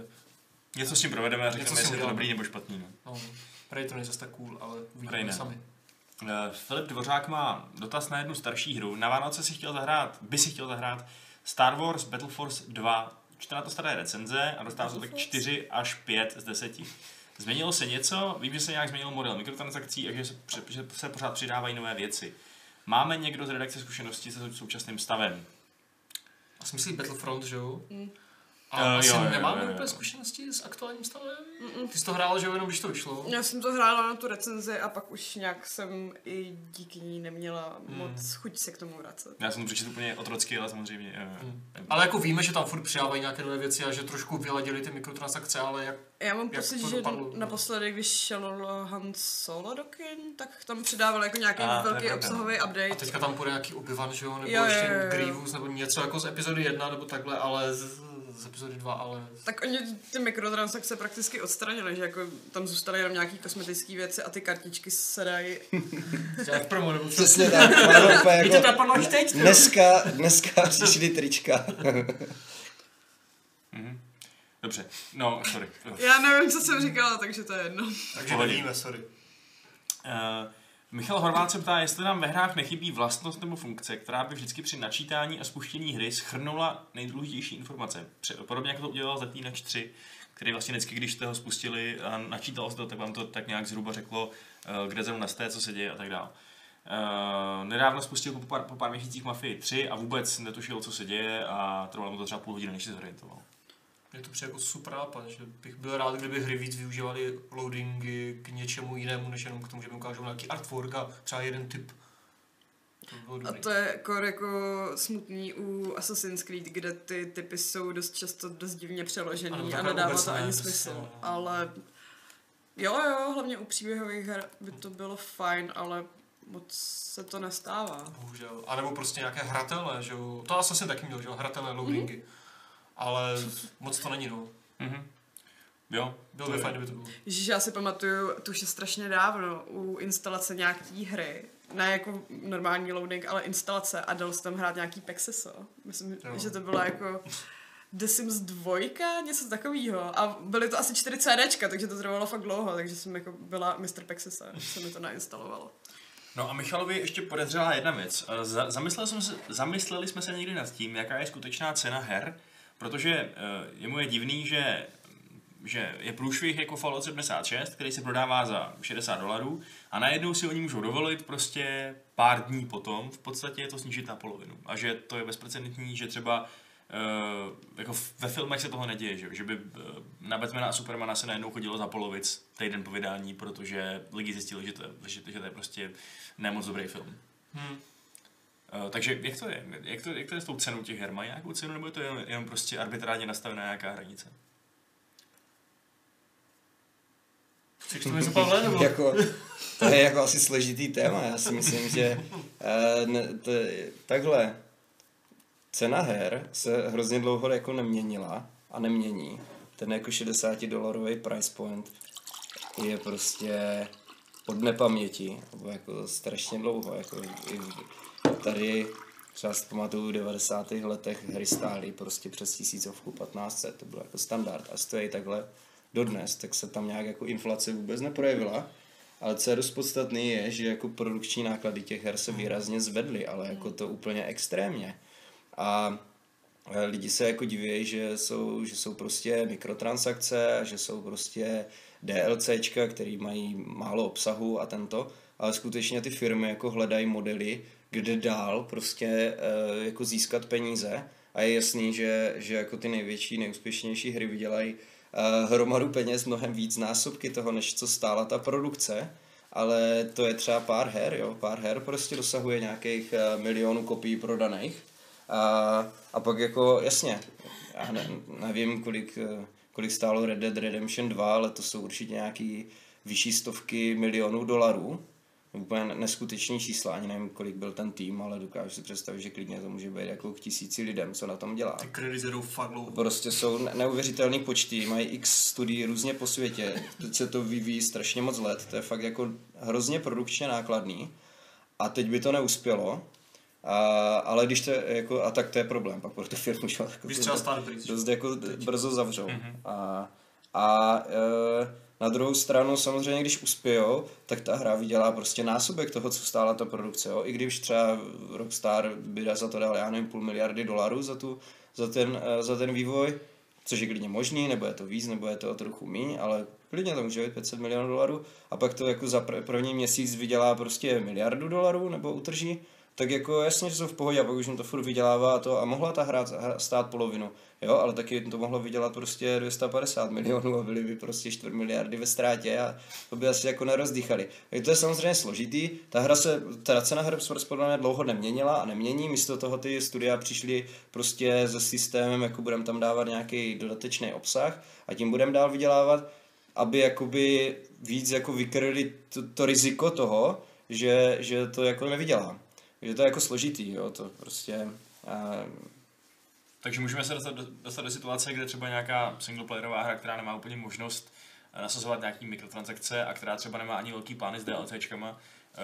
Něco s tím provedeme a řekneme, jestli je to dobrý nebo špatný. No. no, prej to není zase tak cool, ale uvidíme sami. Uh, Filip Dvořák má dotaz na jednu starší hru. Na Vánoce si chtěl zahrát, by si chtěl zahrát Star Wars Battle Force 2. Čte na to staré recenze a dostává se tak 4 až 5 z 10. Změnilo se něco? Vím, že se nějak změnil model mikrotransakcí a že se, že se pořád přidávají nové věci. Máme někdo z redakce zkušenosti se současným stavem? A jsi myslí Battlefront, že jo? Mm. A Eh, asi jo, jo, nemáme jo, jo. úplně zkušenosti s aktuálním stavem? Ty jsi to hrál, že jo, jenom když to vyšlo? Já jsem to hrála na tu recenzi a pak už nějak jsem i díky ní neměla Hmm. moc chuť se k tomu vracet. Já jsem to přečetl úplně otrocky, ale samozřejmě... Hmm. Ale jako víme, že tam furt přidávají nějaké nové věci a že trošku vyladili ty mikrotransakce, ale jak Já mám Jak pocit, že dopadlo? naposledy, když šel Han Solo do kin, tak tam přidával jako nějaký A, to je velký obsahový A update. teďka tam bude nějaký obyvan, že jo, nebo Jo, jo, ještě jo, jo. Grievous, nebo něco jako z epizody 1, nebo takhle, ale z, z epizody 2, ale... Tak oni ty mikrotransakce prakticky odstranili, že jako tam zůstaly jenom nějaký kosmetické věci a ty kartičky se dají. Jak promo, nebo? Přesně tak, jako to napadlo až teď, dneska, dneska přišli trička. mhm. Dobře, no, sorry. Já nevím, co jsem říkala, takže to je jedno. Takže nevíme, sorry. Uh, Michal Horvát se ptá, jestli nám ve hrách nechybí vlastnost nebo funkce, která by vždycky při načítání a spuštění hry schrnula nejdůležitější informace. Podobně jako to udělal Zaklínač 3, který vlastně vždycky, když jste ho spustili a načítalo se to, tak vám to tak nějak zhruba řeklo, eh, kde zrovna jste, co se děje a tak dále. Uh, nedávno spustil po pár, po pár měsících Mafii 3 a vůbec netušil, co se děje a trvalo mu to třeba půl hodiny, než se zorientoval. Mně to přijde jako super nápad, že bych byl rád, kdyby hry víc využívaly loadingy k něčemu jinému, než jenom k tomu, že mi ukážou nějaký artwork a třeba jeden typ. To A to je jako, jako smutný u Assassin's Creed, kde ty typy jsou dost často dost divně Ano, přeložený a takhle nedává to ne, ani smysl. se- Ale jo, jo, hlavně u příběhových her by to bylo fajn, ale moc se to nestává. Bohužel. A nebo prostě nějaké hratele, že jo. To asi jsem taky měl, že jo, hratele loadingy. Ale moc to není, no. Mhm. Jo, Bylo by fajn, kdyby to bylo. Ježiš, já si pamatuju, to už je strašně dávno, u instalace nějaký hry, ne jako normální loading, ale instalace a dal jsem tam hrát nějaký Pexeso. Myslím, Jo. že to bylo jako The Sims 2, něco takového. A byly to asi 4 CDčka, takže to trvalo fakt dlouho, takže jsem jako byla Mr. Pexesa, se mi to nainstalovalo. No a Michalovi ještě podezřelá jedna věc. Eh, Za, zamysleli, jsme se, zamysleli jsme se někdy nad tím, jaká je skutečná cena her, protože eh, je mu je divný, že že je průšvih jako Fallout 76, který se prodává za 60 dolarů a najednou si oni můžou dovolit prostě pár dní potom v podstatě to snížit na polovinu. A že to je bezprecedentní, že třeba uh, jako ve filmech se toho neděje, že, že by uh, na Batmana a Supermana se najednou chodilo za polovic týden po vydání, protože lidi zjistili, že to je, že, že to je prostě nemoc dobrý film. Hm. Uh, takže jak to je? Jak to, jak to je s tou cenou těch her? Mají nějakou cenu nebo je to jenom, jenom prostě arbitrárně nastavená nějaká hranice? Chceš to něco, Pavle, nebo? jako, to je jako asi složitý téma. Já si myslím, že uh, ne, to, je- takhle cena her se hrozně dlouho jako neměnila a nemění. Ten jako 60 dolarový price point je prostě od nepaměti, nebo jako strašně dlouho. Jako i tady třeba si pamatuju v 90. letech hry stály prostě přes tisícovku 1500, to bylo jako standard a stojí takhle dodnes, tak se tam nějak jako inflace vůbec neprojevila. Ale co je dost podstatný je, že jako produkční náklady těch her se výrazně zvedly, ale jako to úplně extrémně. A e, lidi se jako diví, že jsou, že jsou prostě mikrotransakce, a že jsou prostě DLCčka, který mají málo obsahu a tento, ale skutečně ty firmy jako hledají modely, kde dál prostě e, jako získat peníze. A je jasný, že, že jako ty největší, nejúspěšnější hry vydělají e, hromadu peněz, mnohem víc násobky toho, než co stála ta produkce, ale to je třeba pár her, jo, pár her prostě dosahuje nějakých e, milionů kopií prodaných. A, a pak jako, jasně, já ne, nevím, kolik, kolik stálo Red Dead Redemption 2, ale to jsou určitě nějaký vyšší stovky milionů dolarů. Úplně neskutečný čísla, ani nevím, kolik byl ten tým, ale dokážu si představit, že klidně to může být jako k tisíci lidem, co na tom dělá. Ty kredity jdou fakt dlouho. Prostě jsou ne- neuvěřitelný počty, mají x studií různě po světě, teď se to vyvíjí strašně moc let, to je fakt jako hrozně produkčně nákladný a teď by to neuspělo, a, ale když to je, jako, a tak to je problém pak pro tu firmu, že? jako dost- dost jako brzo zavřou. A, a e, na druhou stranu samozřejmě, když uspějou, tak ta hra vydělá prostě násobek toho, co stála ta produkce. Jo? I když třeba Rockstar by za to dal, já nevím, půl miliardy dolarů za, tu, za, ten, e, za ten vývoj, což je klidně možný, nebo je to víc, nebo je to o trochu míň, ale klidně to může být 500 milionů dolarů a pak to jako za pr- první měsíc vydělá prostě miliardu dolarů nebo utrží, tak jako jasně, že jsou v pohodě a pak už jim to furt vydělává a to a mohla ta hra stát polovinu, jo, ale taky to mohlo vydělat prostě 250 milionů a byly by prostě 4 miliardy ve ztrátě a to by asi jako nerozdýchali. Tak to je samozřejmě složitý, ta hra se, ta cena se podle mě dlouho neměnila a nemění, místo toho ty studia přišly prostě se systémem, jako budeme tam dávat nějaký dodatečný obsah a tím budeme dál vydělávat, aby jakoby víc jako vykryli to, to riziko toho, že, že to jako nevydělá. Že to je jako složitý, jo, to prostě... A, Takže můžeme se dostat do, dostat do situace, kde třeba nějaká singleplayerová hra, která nemá úplně možnost eh, nasazovat nějaký mikrotransakce a která třeba nemá ani velký plány s DLCčkama, eh,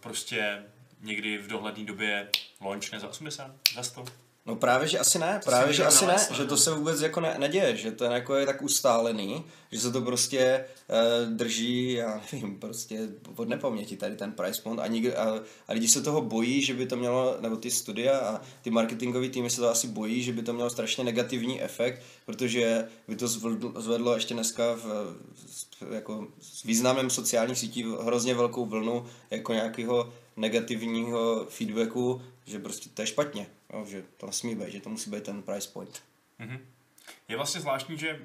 prostě někdy v dohledné době launchne za 80, za 100. No právě, že asi ne, To právě, že asi ne, ne? že to se vůbec jako ne, neděje, že to jako je tak ustálený, že se to prostě uh, drží, já nevím, prostě od nepaměti tady ten price point a, nikdo, a, a lidi se toho bojí, že by to mělo, nebo ty studia a ty marketingové týmy se to asi bojí, že by to mělo strašně negativní efekt, protože by to zvedlo, zvedlo ještě dneska v, v- jako s významem sociálních sítí hrozně velkou vlnu jako nějakého negativního feedbacku, že prostě to je špatně, jo, že to nesmí být, že to musí být ten price point. Mhm. Je vlastně zvláštní, že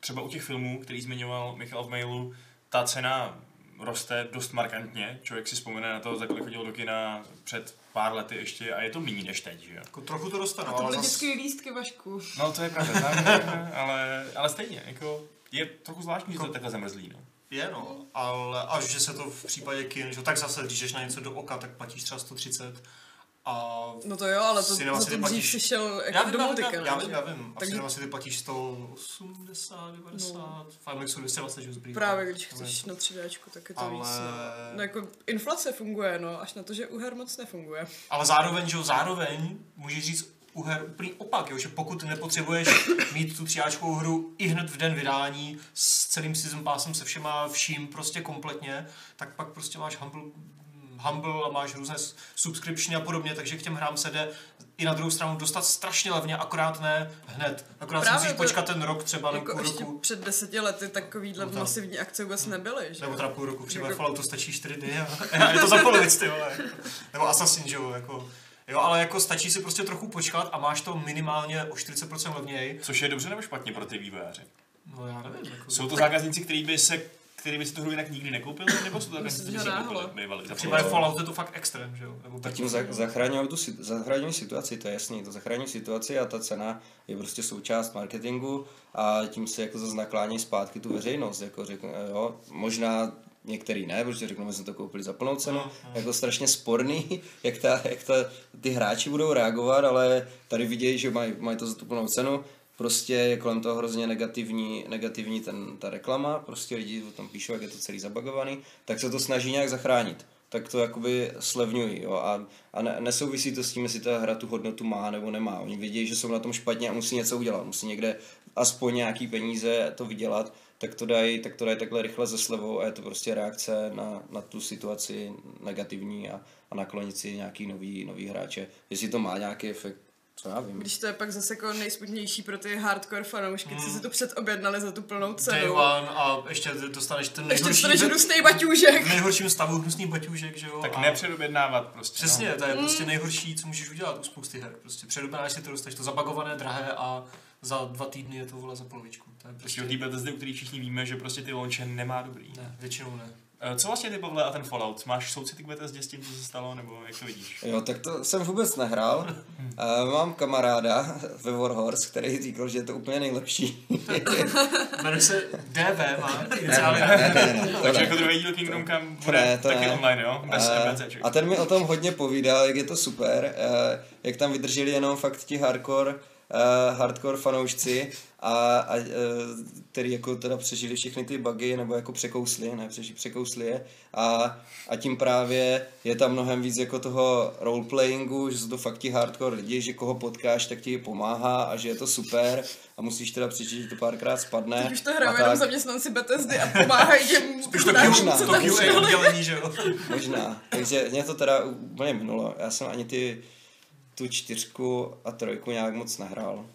třeba u těch filmů, který zmiňoval Michal v mailu, ta cena roste dost markantně. Člověk si vzpomene na to, za kolik chodil do kina před pár lety ještě a je to méně než teď, že jo? Jako trochu to dostanu, To ale byly zas... dětské lístky, Vašku. No to je pravda, tak, ale, ale stejně, jako je trochu zvláštní, že to je takhle zamrzlý, no. je no, ale až že se to v případě kin, že tak zase, když jdeš na něco do oka, tak platíš třeba 130 a No to jo, ale to, Cinema za to dřív platíš- si šel já jako vím, do já, vím, ne? já vím, já vím. A Takže- Takže... si ty platíš 180, 90, no. v IMAXu 220, že zbrý. Právě když chceš na 3D, tak je to Ale- víc. No. no. jako inflace funguje, no, až na to, že u her moc nefunguje. Ale zároveň, že jo, zároveň můžeš říct u her úplný opak, jo, že pokud nepotřebuješ mít tu přijáčkovou hru i hned v den vydání s celým season passem se všema vším prostě kompletně, tak pak prostě máš Humble, Humble a máš různé subscriptiony a podobně, takže k těm hrám se jde i na druhou stranu dostat strašně levně, akorát ne hned. Akorát si Právě musíš to- počkat ten rok třeba nebo Jako půl ještě roku. před deseti lety takovýhle No masivní akce vůbec nebyly, že? Nebo teda půl roku, třeba Jako- Fallout to stačí 4 dny a, a je to za polovic, ty vole. Nebo Assassin, že jo, jako. Jo, ale jako stačí si prostě trochu počkat a máš to minimálně o 40% levněji. Což je dobře nebo špatně pro ty vývojáře? No já nevím. Jako, Jsou to zákazníci, kteří by se který by si tu hru jinak nikdy nekoupili, nebo jsou to zákazníci, Myslím, že v případě polovicu? Falloutu je to fakt extrém, že jo? Nebo A tím za, zachraňují tu si- zachraňují situaci, to je jasný, to zachraňují situaci a ta cena je prostě součást marketingu a tím se jako zase naklání zpátky tu veřejnost, jako řekne, jo, možná některý ne, protože řeknou, my jsme to koupili za plnou cenu, jako strašně sporný, jak, ta, jak ta, ty hráči budou reagovat, ale tady vidějí, že mají, mají to za tu plnou cenu, prostě je kolem toho hrozně negativní, negativní ten, ta reklama, prostě lidi o tom píšou, jak je to celý zabagovaný, tak se to snaží nějak zachránit tak to jakoby slevňují. Jo? A, a ne, nesouvisí to s tím, jestli ta hra tu hodnotu má nebo nemá. Oni vědí, že jsou na tom špatně a musí něco udělat. Musí někde aspoň nějaký peníze to vydělat, tak to dají, tak to dají takhle rychle ze slevou a je to prostě reakce na, na tu situaci negativní a, a naklonit si nějaký nový, nový hráče. Jestli to má nějaký efekt, co já vím. Když to je pak zase jako nejsmutnější pro ty hardcore fanoušky, co si to předobjednali za tu plnou Day cenu. one a ještě dostaneš ten Ještě nejhorší, dostaneš v hnusný baťůžek. nejhorším stavu hnusný baťůžek, že jo? Tak a- nepředobjednávat prostě. Přesně, No. to je prostě nejhorší, co můžeš udělat u spousty her. Prostě předobjednáš si to, dostaneš to zabagované, drahé a za dva týdny je to vole za polovičku. To je Prostě prostě... o té Bethesdy, u který všichni víme, že prostě ty launche nemá dobrý. Ne, většinou ne. Eh, Co vlastně ty, Pavle, a ten Fallout? Máš soucity k Bethesdě s tím, co se stalo, nebo jak to vidíš? Jo, tak to jsem vůbec nehrál. Uh, mám kamaráda ve Warhorse, který říkal, že je to úplně nejlepší. Jmenuje se DV, má iniciály. Takže jako druhý díl Kingdom Come bude Ne, to taky ne. online, jo? Bez A- NPCček. A ten mi o tom hodně povídal, jak je to super, eh, jak tam vydrželi jenom fakt ti hardcore, eh, hardcore fanoušci, a, a eh, který jako teda přežili všechny ty bugy, nebo jako překousli, ne přežili, překousli je. A, a tím právě je tam mnohem víc jako toho roleplayingu, že jsou to fakt ti hardcore lidi, že koho potkáš, tak ti pomáhá a že je to super a musíš teda přečíst, že to párkrát spadne. Teď už to hrajou jenom tak. zaměstnanci Bethesdy a pomáhají těm Už to možná. to oddělení, že jo? Možná. Takže mě to teda úplně minulo. Já jsem ani ty tu čtyřku a trojku nějak moc nehrál.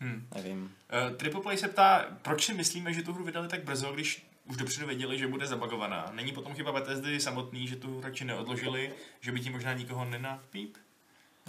Hmm. Nevím. Uh, Triple Play se ptá, proč si myslíme, že tu hru vydali tak brzo, když už dopředu věděli, že bude zabagovaná. Není potom chyba Bethesdy samotný, že tu hru radši neodložili, že by tím možná nikoho nenapíp?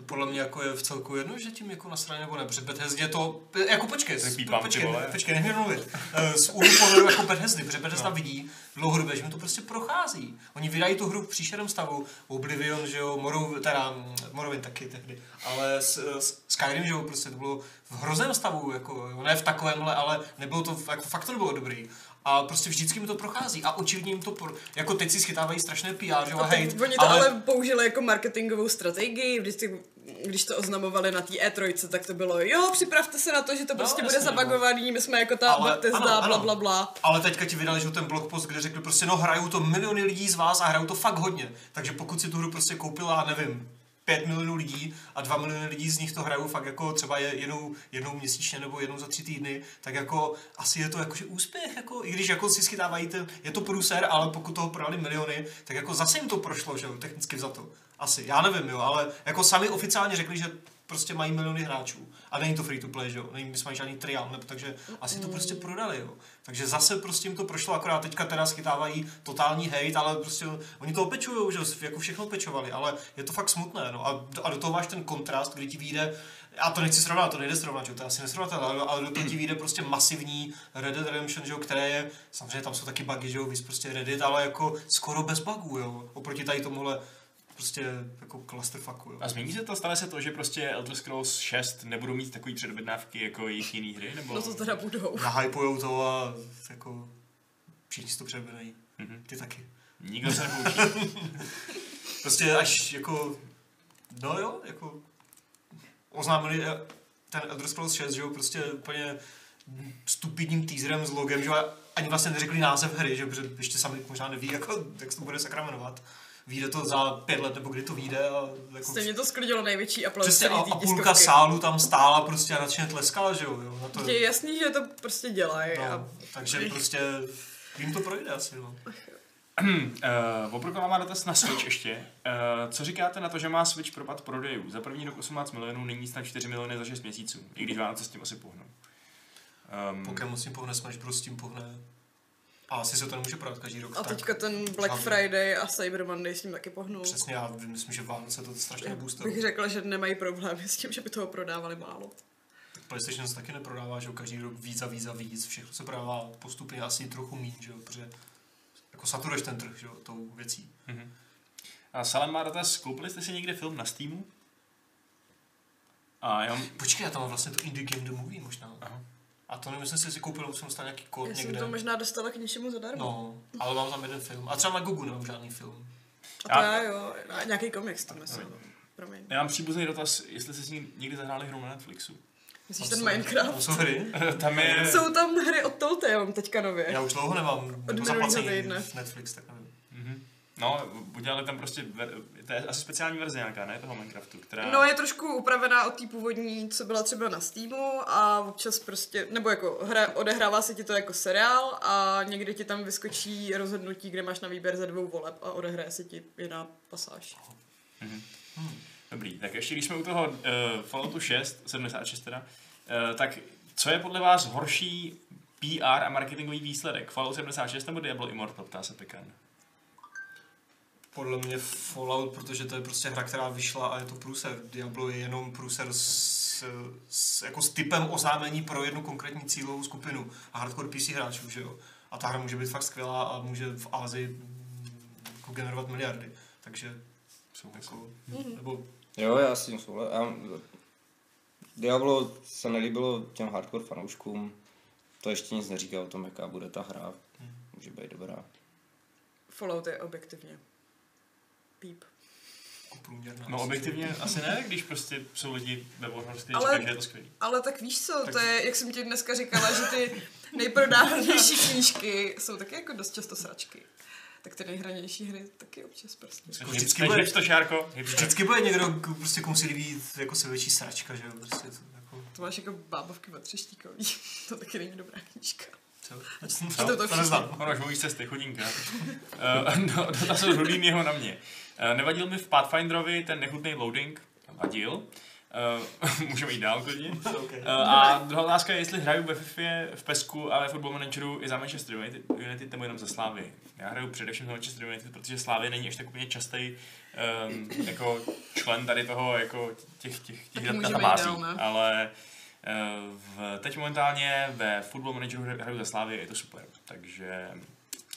Podle mě jako je v celku jedno, že tím jako nasraně nebo ne, protože Bethesdě to, jako počkej, pípám, počkej, vole. počkej, nech mě mluvit. Eh, Z úhlu pohledu jako Bethesdy, protože Bethesda no. vidí dlouhodobě, že mu to prostě prochází. Oni vydají tu hru v příšerném stavu, Oblivion, že jo, Morrow, teda mm, Morrowind taky tehdy, ale s, s Skyrim, že jo, prostě to bylo v hrozném stavu, jako, ne v takovémhle, ale nebylo to, jako fakt to nebylo dobrý. A prostě vždycky mi to prochází a očividně jim to, pro, jako teď si schytávají strašné PR, že a hate, oni to ale... ale použili jako marketingovou strategii, vždycky, když to oznamovali na té E3, tak to bylo, jo, připravte se na to, že to prostě bude jasně, no. zabagovaný, my jsme jako ta Ale- Bethesda, ano, bla, bla, bla. Ale teďka ti vydali že ten blogpost, kde řekli prostě, no hrajou to miliony lidí z vás a hrajou to fakt hodně. Takže pokud si tu hru prostě koupila, nevím, 5 milionů lidí a 2 miliony lidí z nich to hrajou fakt jako třeba je- jednou, jednou měsíčně nebo jednou za tři týdny, tak jako asi je to jakože úspěch, jako, i když jako si schytávají ten, je to průser, ale pokud toho prodali miliony, tak jako zase jim to prošlo, že jo, technicky za to. Asi, já nevím, jo, ale jako sami oficiálně řekli, že prostě mají miliony hráčů. A není to free to play, že jo? Není, mají žádný trial, nebo, takže asi to prostě prodali, jo. Takže zase prostě jim to prošlo, akorát teďka teda schytávají totální hate, ale prostě oni to opečují, že jako všechno opečovali, ale je to fakt smutné, no. A, a do toho máš ten kontrast, kdy ti vyjde a to nechci srovnat, to nejde srovnat, že to je asi nesrovnatelné, ale, ale do toho ti vyjde prostě masivní Red Dead Redemption, že které je, samozřejmě tam jsou taky bugy, že jo, víc prostě Reddit, ale jako skoro bez bugů, jo, oproti tady tomuhle prostě jako clusterfucku, jo. A změní se to, stane se to, že prostě Elder Scrolls 6 nebudou mít takový předobjednávky jako jejich jiný hry? Nebo... No to teda budou. nahypujou to a jako Všichni si to přebírají. Mhm. Ty taky. Nikdo se nepoučí. Prostě až jako, no jo, jako oznámili eh, ten Elder Scrolls 6, že jo, prostě úplně stupidním teaserem s logem, že jo, a ani vlastně neřekli název hry, že jo, protože ještě sami možná neví, jako, jak se to bude sakra jmenovat. Vyjde to za pět let, nebo kdy to vyjde a jako Stejně to sklidilo největší aplaus Přesně a, a půlka sálu tam stála prostě a nadšeně tleskala, že jo, jo na to, Je jasný, že to prostě dělají. no, A takže prostě jim to projde asi, no. Uh, Oprokova má dotaz na Switch ještě. Uh, co říkáte na to, že má Switch propad prodejů? Za první rok 18 milionů, nyní snad 4 miliony za 6 měsíců. I když Vánoce s tím asi pohnou. Um, Pokémon s tím pohne, Smash Bros s tím pohne. A asi se to nemůže prodat každý rok. A tak teďka ten Black Hlavně. Friday a Cyber Monday s tím taky pohnou. Přesně, já myslím, že Vánoce to strašně boostuje. Bych řekla, že nemají problémy s tím, že by toho prodávali málo. PlayStation se taky neprodává, že každý rok víc a víc a víc, všechno se prodává postupně asi trochu méně, že jo, protože jako saturuješ ten trh, že jo, tou věcí. mhm. A Salem má dotaz, koupili jste si někde film na Steamu? A já, Počkej, já tam mám vlastně to Indie Game The Movie možná. Aha. A to nevím, jestli jsem si koupil, už jsem dostal nějaký kód Já jsem někde. to možná dostala k něčemu zadarmo. No, ale mám tam jeden film. A třeba na Google nemám žádný film. A to Já- já jo, a nějaký komiks tam myslím. Promiň. já mám příbuzný dotaz, jestli jste si někdy zahráli hru na Netflixu. Myslíš ten jsou- Minecraft? Tam jsou hry. Tam je... Jsou tam hry od Telltale teďka nově. Já už dlouho nemám zaplacení týdne. v Netflix, tak nevím. Mhm. No, udělali tam prostě, to je asi speciální verze nějaká, ne, toho Minecraftu, která... No je trošku upravená od té původní, co byla třeba na Steamu a občas prostě, nebo jako hra, odehrává se ti to jako seriál a někdy ti tam vyskočí rozhodnutí, kde máš na výběr ze dvou voleb a odehraje se ti jiná pasáž. Dobrý, tak ještě když jsme u toho uh, Falloutu 6, 76 teda, uh, tak co je podle vás horší PR a marketingový výsledek? Fallout 76 nebo Diablo Immortal, ptá se Pekan. Podle mě Fallout, protože to je prostě hra, která vyšla a je to průser. Diablo je jenom průser s, s, jako s typem oznámení pro jednu konkrétní cílovou skupinu a hardcore PC hráčů, že jo. A ta hra může být fakt skvělá a může v Ázii jako generovat miliardy. Takže jako, nebo Jo, já s tím souhlasím. Diablo se nelíbilo těm hardcore fanouškům. To ještě nic neříká o tom, jaká bude ta hra. Může být dobrá. Fallout je objektivně. Píp. No objektivně asi ne, když prostě jsou lidi ve Warhorse, Ale- Ale... říkají, že je to skvělý. Ale tak víš co, Tak- to je, jak jsem ti dneska říkala, že ty nejprodávanější knížky jsou taky jako dost často sračky. Tak ty nejhranější hry taky občas prostě. Jako vždycky bude- hipsto, Šárko? Vždycky bude někdo, prostě komu si líbí jako se větší sračka, že jo. Prostě to, jako, To máš jako bábovky od třeštíkový. to taky není dobrá knížka. co? to to všichni. neznám. Ono už mluví z cesty, chudinka. uh, no, dotaz od Rudýnyho na mě. Uh, nevadil mi v Pathfinderovi ten nechutný loading? Vadil. Uh, můžeme jít dál klidně. Okay. Uh, a druhá otázka je, jestli hraju ve FIFA, v PESku a ve Football Manageru i za Manchester United, United nebo jenom za Slávy. Já hraju především za Manchester United, protože Slávy není až tak úplně častý um, jako člen tady toho, jako těch, těch, těch databází. Ale uh, v, teď momentálně ve Football Manageru hraju za Slávy, je to super. Takže,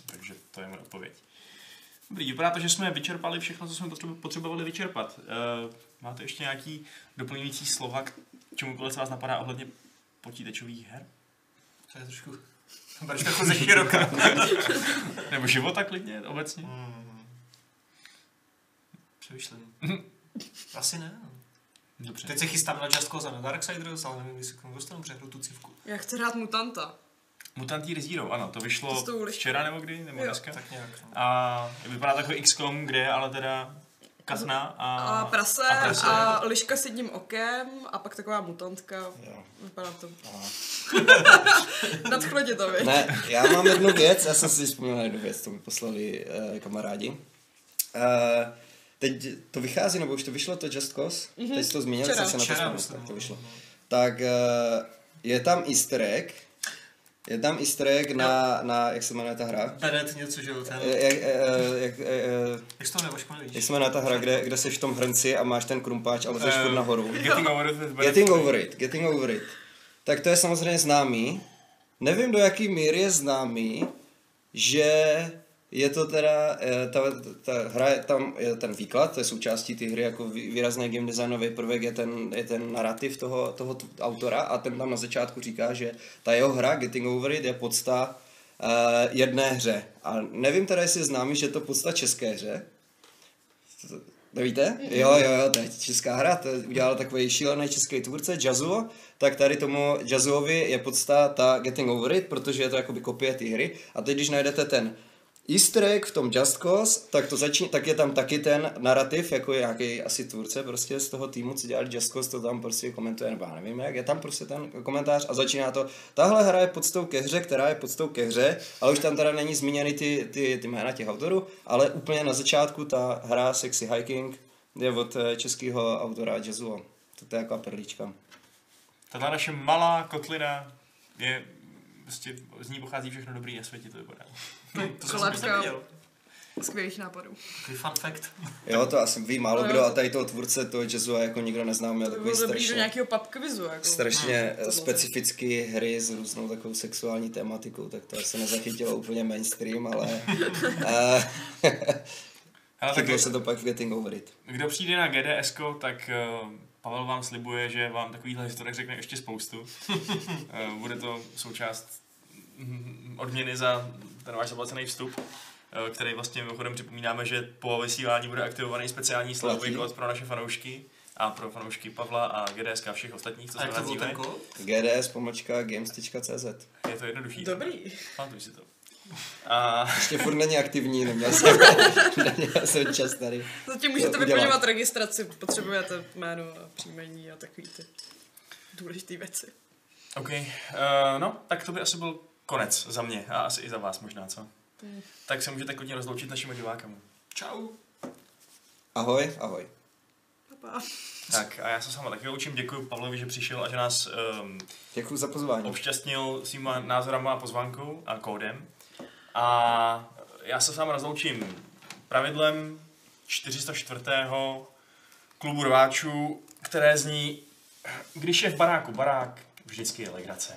takže to je moje odpověď. Dobrý, vypadá to, že jsme vyčerpali všechno, co jsme potřebovali vyčerpat. Uh, máte ještě nějaký doplňující slova, k čemukoliv se vás napadá ohledně počítačových her? To je trošku... Bereš jako ze široka. Nebo života klidně, obecně? Hmm. Přemýšlím. Asi ne. no. Dobře. Teď se chystám na Just Cause a na Darksiders, ale nevím, jestli k tomu dostanu přehru tu cívku. Já chci hrát Mutanta. Mutant Year Zero, ano, to To vyšlo liškou. včera nebo kdy, nebo Jo. dneska. Tak nějak. No. A vypadá takový XCOM, kde je ale teda katna a, A prase a, prase. a liška s jedním okem a pak taková mutantka. Jo. Vypadá to. Aha. Nadchlo tě to, viď? Ne, já mám jednu věc, já jsem si vzpomněl na jednu věc, to mi poslali uh, kamarádi. Uh, teď to vychází, nebo už to vyšlo, to Just Cause? Mm-hmm. Teď jsi to zmínil, jsem se na to vzpomněl, tak to no, vyšlo. no. Tak uh, je tam easter egg, je tam easter egg na, na, jak se jmenuje ta hra? Bennett něco, že jo, ten... Jak, jak, Jak to nevíš? jak se jmenuje ta hra, kde, kde seš v tom hrnci a máš ten krumpáč a lezeš Eh, furt nahoru? Getting over it. Getting over it, getting over it. Tak to je samozřejmě známý. Nevím, do jaký míry je známý, že je to teda, eh, ta, ta hra je tam, je ten výklad, to je součástí té hry, jako vý- výrazný game designový prvek je ten, je ten narrativ toho, toho autora a ten tam na začátku říká, že ta jeho hra Getting Over It je podsta jedné hře. A nevím teda, jestli je známý, že je to podsta české hře. Nevíte? Jo, jo, jo, to je česká hra, to udělal takový šílený český tvůrce, Jazzuo, tak tady tomu Jazzuovi je podsta ta Getting Over It, protože je to jakoby kopie té hry. A teď, když najdete ten Easter egg v tom Just Cause, tak, to začín, tak je tam taky ten narrativ, jako nějaký asi tvůrce prostě z toho týmu, co dělali Just Cause, to tam prostě komentuje, nebo já nevím jak, je tam prostě ten komentář a začíná to, tahle hra je podstou ke hře, která je podstou ke hře, ale už tam teda není zmíněny ty, ty, ty jména těch autorů, ale úplně na začátku ta hra Sexy Hiking je od eh, českého autora Jazzuo. To je jako perlička. Tato naše malá kotlina je, prostě z ní pochází všechno dobrý na světě, to vypadá. To jsem Kolébka. nevěděl. Skvělých nápadů. Takový fun fact. Jo, to asi ví málo No, kdo a tady toho tvůrce toho Jazzua jako nikdo nezná, měl To takový bylo dobrý do strašně, nějakého pub quizu. Jako. strašně tohle. specifický hry s různou takovou sexuální tematikou, tak to asi nezachytilo úplně mainstream, ale uh, Ale tak se to pak v Getting Over It. kdo přijde na GDS, tak uh, Pavel vám slibuje, že vám takovýhle historek řekne ještě spoustu. uh, bude to součást mm, odměny za ten váš zaplacený vstup, uh, který vlastně mimochodem připomínáme, že po vysílání bude aktivovaný speciální slovový Platí. kód pro naše fanoušky a pro fanoušky Pavla a GDS a všech ostatních, co se kód? GDS pomočka games.cz Je to jednoduchý. Dobrý. Pamatuj si to. A Ještě furt není aktivní, neměl jsem, neměl jsem čas tady. Zatím můžete vyplňovat registraci, potřebujete jméno a příjmení a takový ty důležité věci. OK, uh, no, tak to by asi byl konec za mě a asi i za vás možná, co? Tak se můžete klidně rozloučit našimi divákami. Čau. Ahoj, ahoj. Pa. Tak a já se s váma taky loučím, děkuji Pavlovi, že přišel a že nás um, Děkuji za pozvání. obšťastnil svýma názorama a pozvánkou a kódem. A já se s vámi rozloučím pravidlem 404. klubu rváčů, které zní, když je v baráku barák, vždycky je legrace.